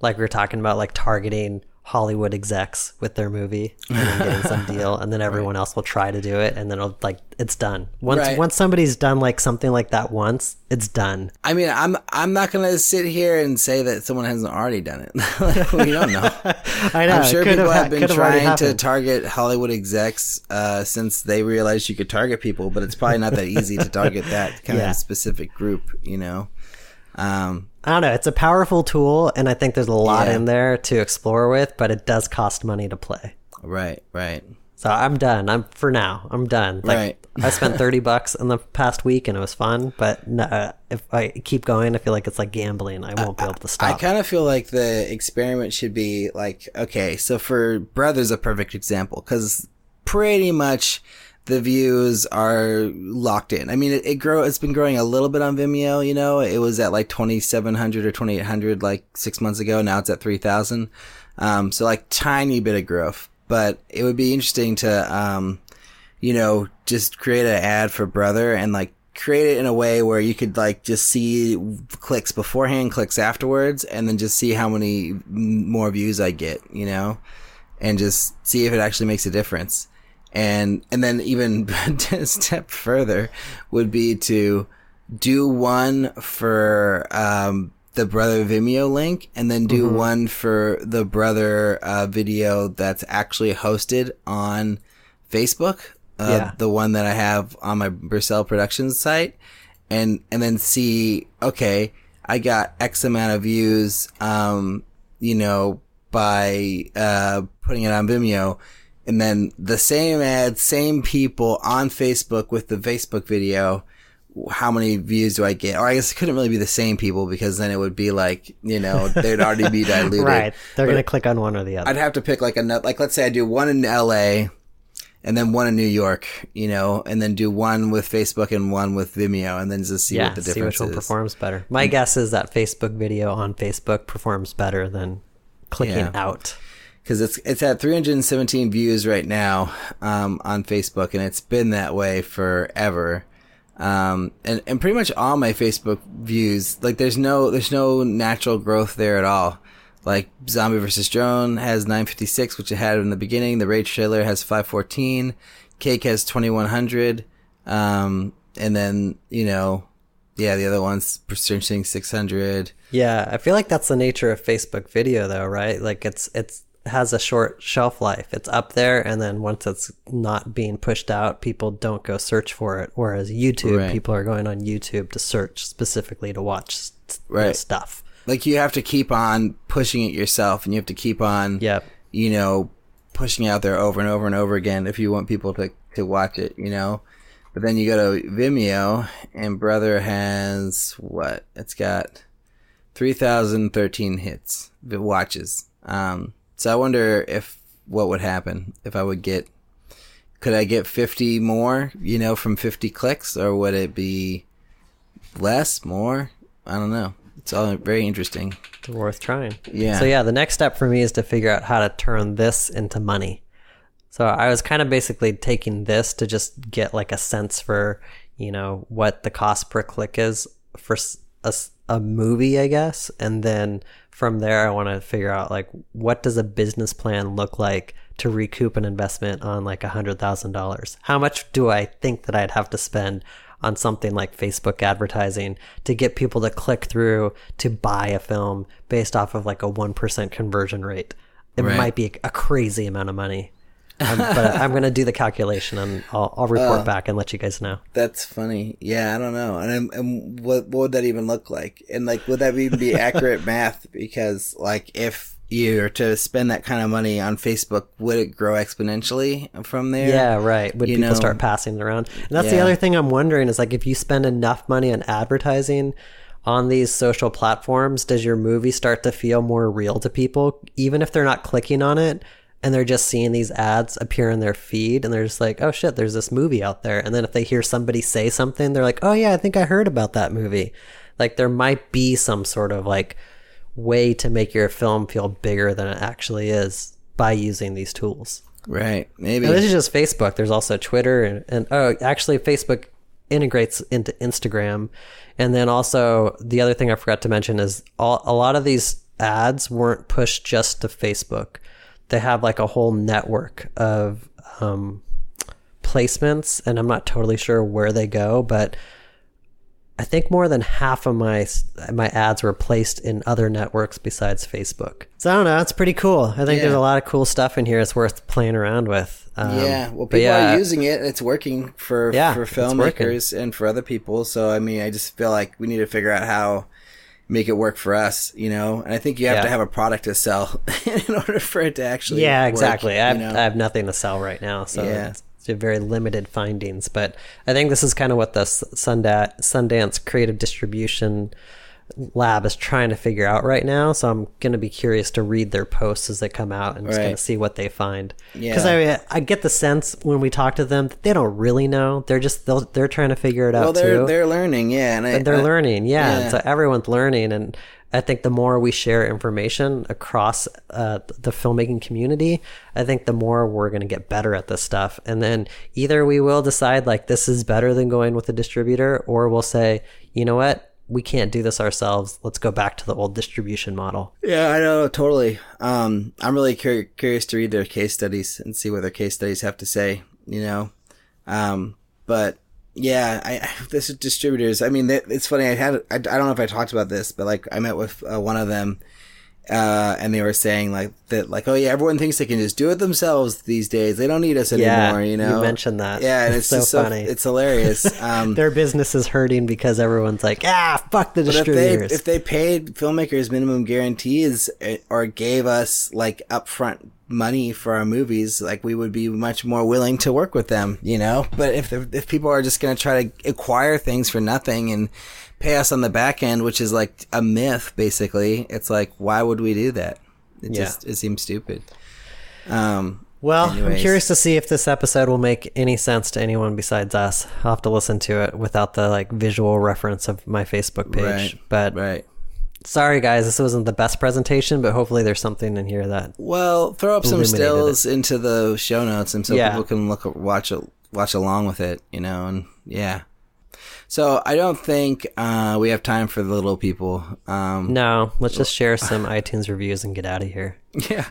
Like we are talking about like targeting Hollywood execs with their movie and then getting some deal, and then everyone else will try to do it, and then it'll like it's done. Once Right. once somebody's done like something like that once, it's done. I mean, I'm I'm not gonna sit here and say that someone hasn't already done it. Like, we don't know. I know. I'm sure could people ha- have been trying to target Hollywood execs uh, since they realized you could target people, but it's probably not that easy to target that kind Yeah. of specific group. You know. Um, I don't know. It's a powerful tool, and I think there's a lot Yeah. in there to explore with, but it does cost money to play. right. Right. So I'm done. I'm for now. I'm done. Like, Right. I spent thirty bucks in the past week, and it was fun. But no, uh, if I keep going, I feel like it's like gambling. I won't be able to stop. I kind of feel like the experiment should be like, okay, so for Brothers, a perfect example, because pretty much the views are locked in. I mean, it, it grow, it's been growing a little bit on Vimeo, you know, it was at like 2,700 or 2,800 like six months ago. Now it's at 3,000. Um, so like tiny bit of growth, but it would be interesting to, um, you know, just create an ad for Brother and like create it in a way where you could like just see clicks beforehand, clicks afterwards, and then just see how many more views I get, you know, and just see if it actually makes a difference. And, and then even a step further would be to do one for, um, the brother Vimeo link and then do one for the brother, uh, video that's actually hosted on Facebook. Uh, Yeah. the one that I have on my Bristol Productions site and, and then see, okay, I got X amount of views, um, you know, by, uh, putting it on Vimeo. And then the same ad, same people on Facebook with the Facebook video. How many views do I get? Or I guess it couldn't really be the same people because then it would be like, you know, they'd already be diluted. right. They're gonna click on one or the other. I'd have to pick like a nut, like let's say I do one in LA and then one in New York, you know, and then do one with Facebook and one with Vimeo and then just see yeah. what the See difference which one is. performs better. My guess is that Facebook video on Facebook performs better than clicking Yeah. out. Cause it's, it's at 317 views right now, um, on Facebook and it's been that way forever. Um, and, and pretty much all my Facebook views, like there's no, there's no natural growth there at all. Like Zombie vs. Drone has 956, which it had in the beginning. The Rage trailer has 514. Cake has 2100. Um, and then, you know, yeah, the other one's Things 600. Yeah, I feel like that's the nature of Facebook video though, right? Like it's it's has a short shelf life. It's up there and then once it's not being pushed out, people don't go search for it. Whereas YouTube, Right. people are going on YouTube to search specifically to watch Right. stuff. Like you have to keep on pushing it yourself and you have to keep on, Yep. you know, pushing it out there over and over and over again if you want people to, to watch it, you know? But then you go to Vimeo and Brother has what? It's got 3,013 hits, v- watches. Um, so I wonder if what would happen if I would get, could I get 50 more, you know, from 50 clicks or would it be less, more? I don't know. It's all very interesting. It's worth trying. Yeah. So yeah, the next step for me is to figure out how to turn this into money. So I was kind of basically taking this to just get like a sense for, you know, what the cost per click is for a movie, I guess. And then from there, I want to figure out like what does a business plan look like to recoup an investment on like a hundred thousand dollars? How much do I think that I'd have to spend on something like Facebook advertising to get people to click through to buy a film based off of like a 1% conversion rate. It Right. might be a crazy amount of money. Um, but I'm going to do the calculation and I'll, I'll report Uh. back and let you guys know. That's funny. Yeah, I don't know. And, and what what would that even look like? And like, would that even be accurate math? Because like, if you were to spend that kind of money on Facebook, would it grow exponentially from there? Yeah, right. Would You people know- start passing it around? And that's the other thing I'm wondering is like if you spend enough money on advertising on these social platforms, does your movie start to feel more real to people, even if they're not clicking on it and they're just seeing these ads appear in their feed and they're just like, oh shit, there's this movie out there. And then if they hear somebody say something, they're like, oh yeah, I think I heard about that movie. Like there might be some sort of like way to make your film feel bigger than it actually is by using these tools. Right. Maybe. Now, this is just Facebook. There's also Twitter and, and oh, actually, Facebook integrates into Instagram. And then also the other thing I forgot to mention is all, a lot of these ads weren't pushed just to Facebook. They have like a whole network of um, placements, and I'm not totally sure where they go, but I think more than half of my my ads were placed in other networks besides Facebook. So I don't know. It's pretty cool. I think Yeah. there's a lot of cool stuff in here. It's worth playing around with. Um, yeah, well, people yeah, are using it. It's working for Yeah, for filmmakers and for other people. So I mean, I just feel like we need to figure out how make it work for us. You know, and I think you have Yeah. to have a product to sell in order for it to actually. Yeah, work, exactly. I have, you know? I have nothing to sell right now, so Yeah. it's it's very limited findings. But I think this is kind of what the S- Sundance, Sundance Creative Distribution Lab is trying to figure out right now. So I'm going to be curious to read their posts as they come out and just Right. kind of see what they find. Because Yeah. I I get the sense when we talk to them that they don't really know. They're just they'll, they're trying to figure it out well, they're too. they're learning. Yeah, and, I, And they're I- learning, yeah. yeah. So everyone's learning, and I think the more we share information across uh, the filmmaking community, I think the more we're going to get better at this stuff. And then either we will decide like this is better than going with a distributor, or we'll say, you know what, we can't do this ourselves. Let's go back to the old distribution model. Yeah, I know totally. Um, I'm really cur- curious to read their case studies and see what their case studies have to say. You know, um, but yeah, I, this is distributors. I mean, they, it's funny. I had I, I don't know if I talked about this, but like I met with uh, one of them, uh, and they were saying like that, like oh yeah, everyone thinks they can just do it themselves these days. They don't need us Yeah, anymore. You know, you mentioned that. Yeah, and It's it's, so just so funny. It's hilarious. Um, Their business is hurting because everyone's like, ah, fuck the But if they distributors. if they paid filmmakers minimum guarantees eh, or gave us like upfront money for our movies, like we would be much more willing to work with them, you know. But if if people are just going to try to acquire things for nothing and pay us on the back end, which is like a myth, basically, it's like why would we do that? It Yeah. just it seems stupid. Um, Well, I'm curious to see if this episode will make any sense to anyone besides us. I'll have to listen to it without the like visual reference of my Facebook page. Right, But right. sorry guys, this wasn't the best presentation, but hopefully there's something in here that Well, throw up some stills into the show notes, and so Yeah. people can look watch it, watch along with it, you know, and yeah. So I don't think uh, we have time for the little people. Um, no, let's just share some iTunes reviews and get out of here. Yeah,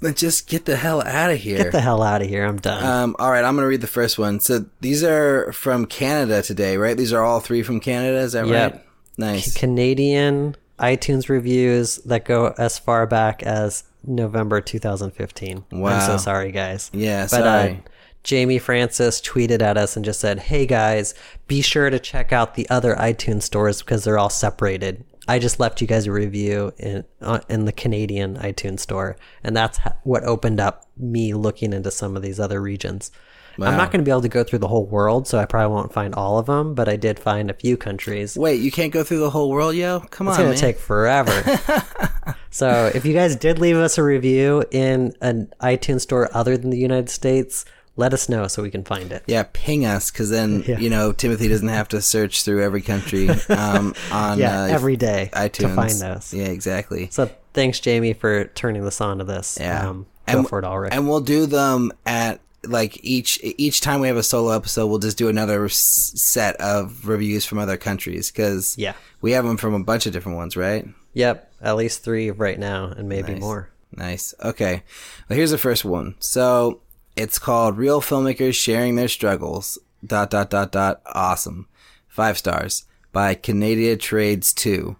let's just get the hell out of here. Get the hell out of here. I'm done. um, all right, I'm gonna read the first one. So these are from Canada today, right? These are all three from Canada. Is that Yep. right? Nice. Canadian iTunes reviews that go as far back as November 2015. Wow. I'm so sorry, guys. Yeah, But uh, sorry. Jamie Francis tweeted at us and just said, "Hey guys, be sure to check out the other iTunes stores because they're all separated. I just left you guys a review in uh, in the Canadian iTunes store, and that's ha- what opened up me looking into some of these other regions." I'm not going to be able to go through the whole world, so I probably won't find all of them, but I did find a few countries. Wait, you can't go through the whole world, yo? Come It's on, It's going to take forever. so, if you guys did leave us a review in an iTunes store other than the United States, let us know so we can find it. Yeah, ping us because then Yeah. you know Timothy doesn't have to search through every country um, on Yeah, uh, every day iTunes to find us. Yeah, exactly. So, thanks, Jamie, for turning this on to this. Yeah, Um, go and, for it, Alrik. and we'll do them at like each each time we have a solo episode. We'll just do another set of reviews from other countries because Yeah. we have them from a bunch of different ones, right? Yep, at least three right now, and maybe Nice. more. Nice. Okay. Well, here's the first one. So it's called Real Filmmakers Sharing Their Struggles. Dot dot dot dot. Awesome. Five stars by Canada Trades Two.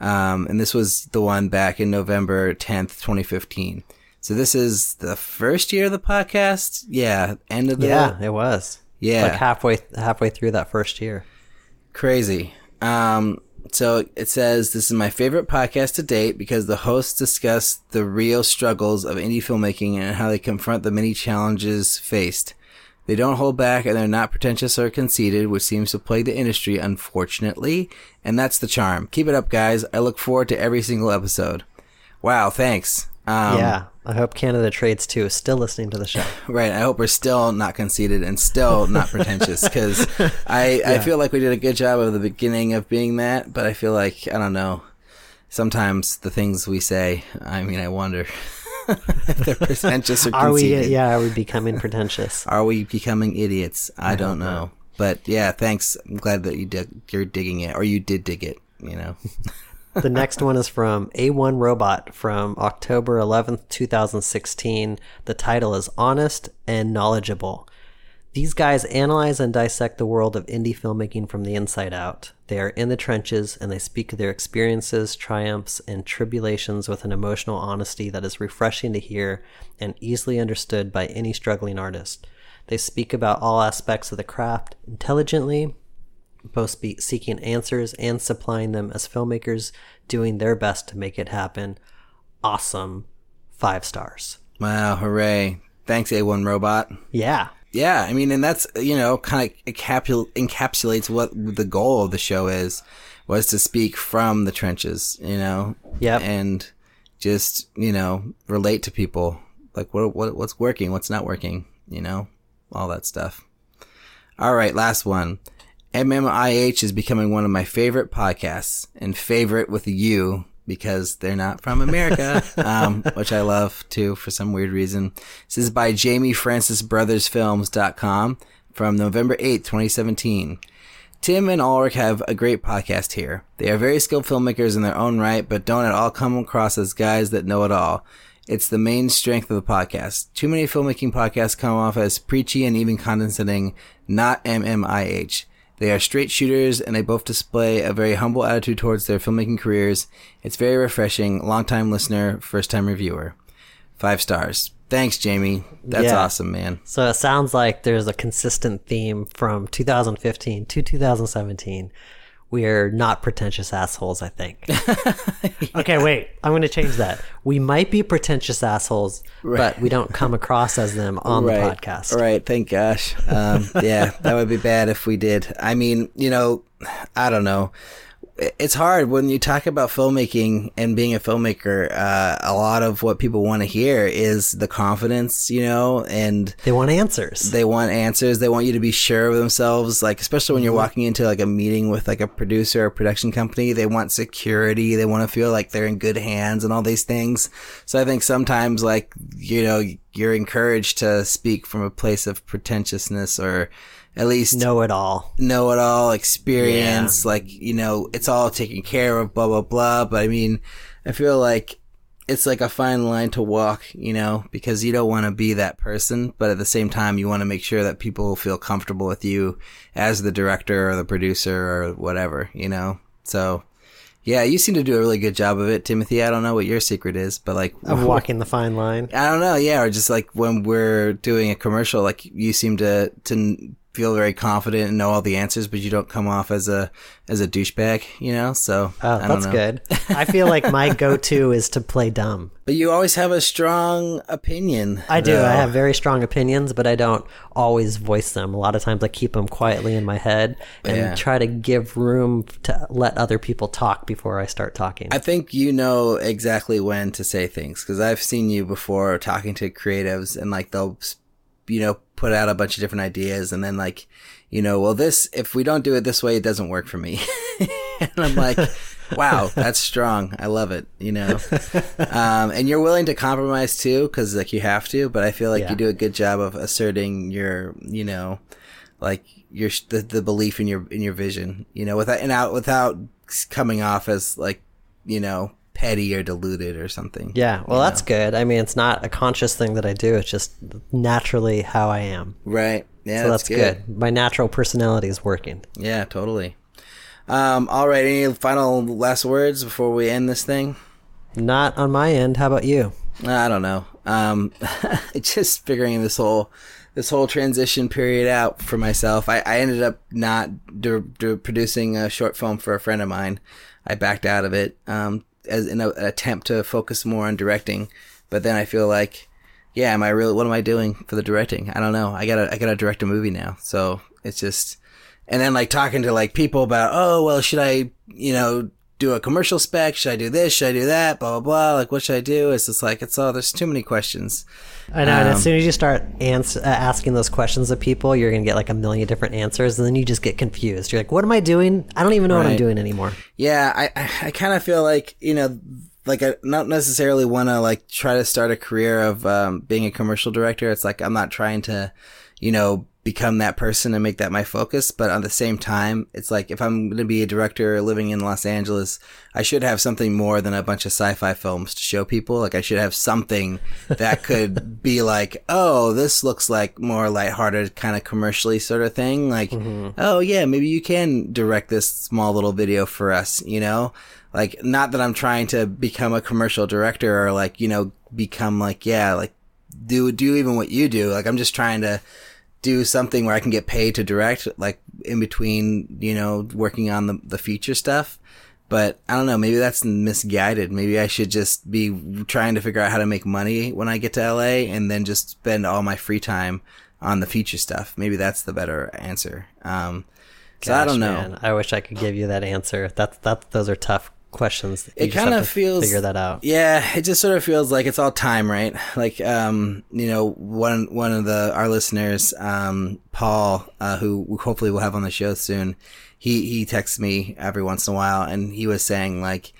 Um, and this was the one back in November 10th, 2015. So this is the first year of the podcast. Yeah. End of the Yeah, it was. Yeah. like halfway halfway through that first year. Crazy. Um, so it says this is my favorite podcast to date because the hosts discuss the real struggles of indie filmmaking and how they confront the many challenges faced. They don't hold back and they're not pretentious or conceited, which seems to plague the industry, unfortunately. And that's the charm. Keep it up, guys. I look forward to every single episode. Wow, thanks. Um, yeah, I hope Canada Trades too is still listening to the show. Right. I hope we're still not conceited and still not pretentious because I, I feel like we did a good job of the beginning of being that, but I feel like, I don't know, sometimes the things we say, I mean, I wonder if they're pretentious or Are we? Yeah, are we becoming pretentious? Are we becoming idiots? I, don't know. But yeah, thanks. I'm glad that you dig, you're digging it or you did dig it, you know. The next one is from A1 Robot from October 11th, 2016. The title is Honest and Knowledgeable. These guys analyze and dissect the world of indie filmmaking from the inside out. They are in the trenches and they speak of their experiences, triumphs, and tribulations with an emotional honesty that is refreshing to hear and easily understood by any struggling artist. They speak about all aspects of the craft intelligently, both be- seeking answers and supplying them as filmmakers doing their best to make it happen. Awesome. Five stars. Wow, hooray. Thanks, A1 Robot. Yeah. Yeah, I mean, and that's, you know, kind of encapsul- encapsulates what the goal of the show is, was to speak from the trenches, you know? yeah, And just, you know, relate to people. Like, what, what, what's working, what's not working, you know? All that stuff. All right, last one. MMIH is becoming one of my favorite podcasts and favorite with you because they're not from America, um, which I love too for some weird reason. This is by Jamie Francis Brothers Films.com from November 8th, 2017. Tim and Alrik have a great podcast here. They are very skilled filmmakers in their own right, but don't at all come across as guys that know it all. It's the main strength of the podcast. Too many filmmaking podcasts come off as preachy and even condescending, not MMIH. They are straight shooters and they both display a very humble attitude towards their filmmaking careers. It's very refreshing. Longtime listener, first time reviewer. Five stars. Thanks, Jamie. That's Yeah. awesome, man. So it sounds like there's a consistent theme from 2015 to 2017. We're not pretentious assholes, I think. Okay, wait. I'm going to change that. We might be pretentious assholes, but we don't come across as them on right. the podcast. Right. Thank gosh. Um, yeah, that would be bad if we did. I mean, you know, I don't know. It's hard when you talk about filmmaking and being a filmmaker. Uh, a lot of what people want to hear is the confidence, you know, and They want answers. they want answers. They want you to be sure of themselves. Like, especially when you're walking into like a meeting with like a producer or production company, they want security. They want to feel like they're in good hands and all these things. So I think sometimes like, you know, you're encouraged to speak from a place of pretentiousness or at least know it all. know it all experience. Like, you know, it's all taken care of, blah, blah, blah. But I mean, I feel like it's like a fine line to walk, you know, because you don't want to be that person, but at the same time, you want to make sure that people feel comfortable with you as the director or the producer or whatever, you know? So, yeah, you seem to do a really good job of it, Timothy. I don't know what your secret is, but like, Of walking the fine line. I don't know, yeah, or just like when we're doing a commercial, like you seem to to feel very confident and know all the answers, but you don't come off as a as a douchebag, you know. So Oh, I don't that's know. good. I feel like my go-to is to play dumb. But you always have a strong opinion. I do. though. I have very strong opinions, but I don't always voice them. A lot of times I keep them quietly in my head and Yeah. try to give room to let other people talk before I start talking. I think you know exactly when to say things because I've seen you before talking to creatives and like they'll, you know, put out a bunch of different ideas and then like, you know, well, this, if we don't do it this way, it doesn't work for me. and I'm like, wow, that's strong. I love it, you know? Um, and you're willing to compromise too because like you have to, but I feel like Yeah. you do a good job of asserting your, you know, like your, the, the belief in your, in your vision, you know, without, and out, without coming off as like, you know, petty or deluded or something. yeah, well, that's good. I mean, it's not a conscious thing that I do. It's just naturally how I am. Right. Yeah. So that's, that's, good. My natural personality is working. Yeah, totally. Um, all right. Any final last words before we end this thing? Not on my end. How about you? I don't know. Um, just figuring this whole this whole transition period out for myself. I, I ended up not do, do producing a short film for a friend of mine. I backed out of it um, as in a, an attempt to focus more on directing. But then I feel like, yeah, am I really? What am I doing for the directing? I don't know. I gotta I gotta direct a movie now. So it's just, and then like talking to like people about, oh well, should I, you know, do a commercial spec? Should I do this? Should I do that? Blah blah blah. Like, what should I do? It's just like it's all. There's too many questions. I know. and Um, as soon as you start ans- uh, asking those questions of people, you're going to get like a million different answers, and then you just get confused. You're like, "What am I doing? I don't even know what I'm doing anymore." Yeah, I I, I kind of feel like you know, like I not necessarily want to like try to start a career of um, being a commercial director. It's like I'm not trying to, you know, become that person and make that my focus. But at the same time, it's like if I'm going to be a director living in Los Angeles, I should have something more than a bunch of sci-fi films to show people. Like I should have something that could be like, oh, this looks like more lighthearted, kind of commercially sort of thing. Like, mm-hmm. oh yeah, maybe you can direct this small little video for us, you know? Like, not that I'm trying to become a commercial director or like, you know, become like, yeah, like do, do even what you do. Like, I'm just trying to, do something where I can get paid to direct, like in between, you know, working on the, the feature stuff. But I don't know, maybe that's misguided. Maybe I should just be trying to figure out how to make money when I get to LA and then just spend all my free time on the feature stuff. Maybe that's the better answer. Um, so I don't know. Man, I wish I could give you that answer. That's that. Those are tough questions. It kind of feels figure that out. Yeah, it just sort of feels like it's all time, right? Like, um, you know, one one of the our listeners, um, Paul, uh, who hopefully we'll have on the show soon. He he texts me every once in a while, and he was saying like,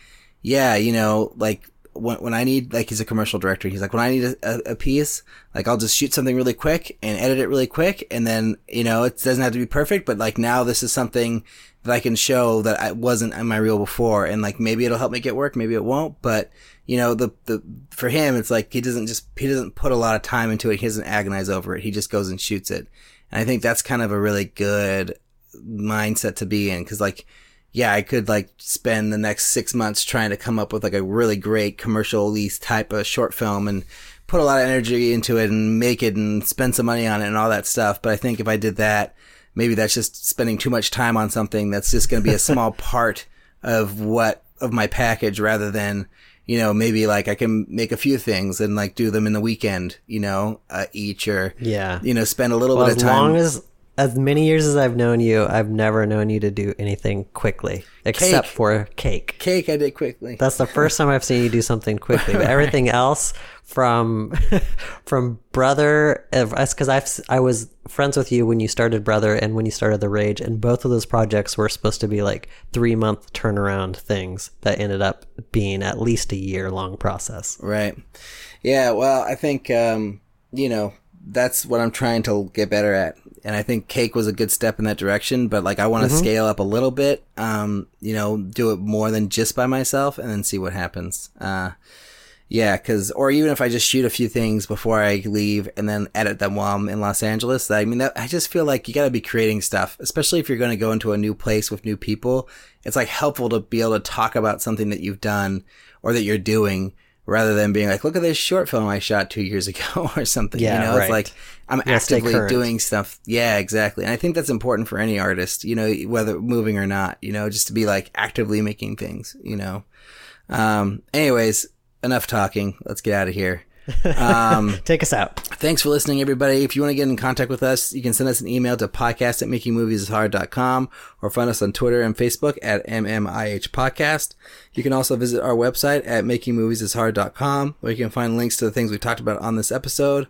yeah, you know, like when, when I need, like, he's a commercial director. He's like, when I need a, a, piece, like, I'll just shoot something really quick and edit it really quick. And then, you know, it doesn't have to be perfect, but like now this is something that I can show that I wasn't in my reel before. And like, maybe it'll help me get work. Maybe it won't. But, you know, the, the, for him, it's like he doesn't just, he doesn't put a lot of time into it. He doesn't agonize over it. He just goes and shoots it. And I think that's kind of a really good mindset to be in. Cause like, yeah, I could like spend the next six months trying to come up with like a really great commercial lease type of short film and put a lot of energy into it and make it and spend some money on it and all that stuff. But I think if I did that, maybe that's just spending too much time on something that's just going to be a small part of what, of my package rather than, you know, maybe like I can make a few things and like do them in the weekend, you know, uh, each or, Yeah. you know, spend a little Well, bit of time. long as as many years as I've known you, I've never known you to do anything quickly, except Cake. for cake. Cake I did quickly. That's the first time I've seen you do something quickly. But everything else, from from brother, because I've I was friends with you when you started brother and when you started the rage, and both of those projects were supposed to be like three month turnaround things that ended up being at least a year long process. Right. Yeah, well, I think um, you know, that's what I'm trying to get better at. And I think cake was a good step in that direction, but like I want to scale up a little bit, um, you know, do it more than just by myself and then see what happens. Uh, yeah, cause, or even if I just shoot a few things before I leave and then edit them while I'm in Los Angeles, I mean, that, I just feel like you gotta be creating stuff, especially if you're going to go into a new place with new people. It's like helpful to be able to talk about something that you've done or that you're doing rather than being like, look at this short film I shot two years ago or something. Yeah, you know, right. it's like I'm Yeah, actively doing stuff. Yeah, exactly. And I think that's important for any artist, you know, whether moving or not, you know, just to be like actively making things, you know. Um, anyways, enough talking. Let's get out of here. Um, Take us out. Thanks for listening, everybody. If you want to get in contact with us, you can send us an email to podcast at makingmoviesishard.com or find us on Twitter and Facebook at MMIH Podcast. You can also visit our website at makingmoviesishard.com where you can find links to the things we talked about on this episode.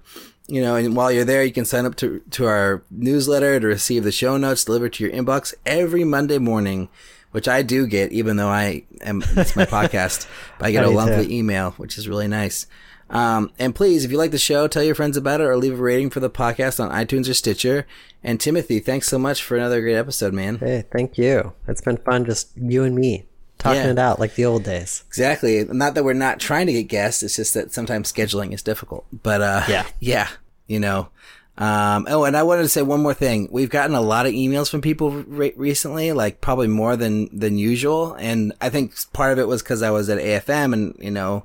You know, and while you're there, you can sign up to, to our newsletter to receive the show notes delivered to your inbox every Monday morning, which I do get, even though I am, it's my podcast, but I get I a monthly email, which is really nice. Um, and please, if you like the show, tell your friends about it or leave a rating for the podcast on iTunes or Stitcher. And Timothy, thanks so much for another great episode, man. Hey, thank you. It's been fun just you and me talking Yeah. it out like the old days. Exactly. Not that we're not trying to get guests, it's just that sometimes scheduling is difficult. But, uh, Yeah. yeah, you know. Um, oh, and I wanted to say one more thing. We've gotten a lot of emails from people re- recently, like probably more than, than usual. And I think part of it was because I was at AFM and, you know,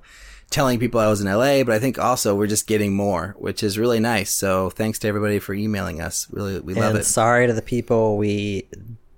telling people I was in LA, but I think also we're just getting more, which is really nice. So thanks to everybody for emailing us. Really, we love and it. sorry to the people we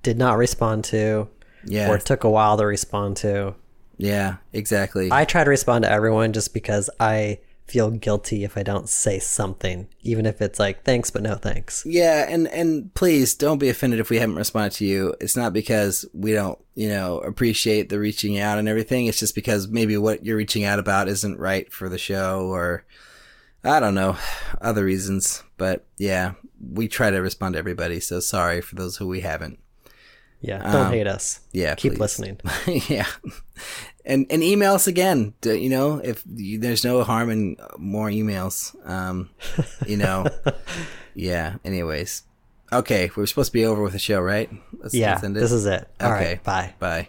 did not respond to Yeah. or took a while to respond to. Yeah, exactly. I try to respond to everyone just because I feel guilty if I don't say something, even if it's like thanks but no thanks. Yeah, and and please don't be offended if we haven't responded to you. It's not because we don't, you know, appreciate the reaching out and everything. It's just because maybe what you're reaching out about isn't right for the show or I don't know, other reasons. But yeah, we try to respond to everybody. So sorry for those who we haven't. Yeah, don't hate us. Um, yeah, keep please. listening. yeah. And and email us again. D- You know, if you, there's no harm in more emails. Um, you know. yeah. Anyways, Okay, we're supposed to be over with the show, right? Let's, Yeah, let's end it. this is it. Okay. right, bye. Bye.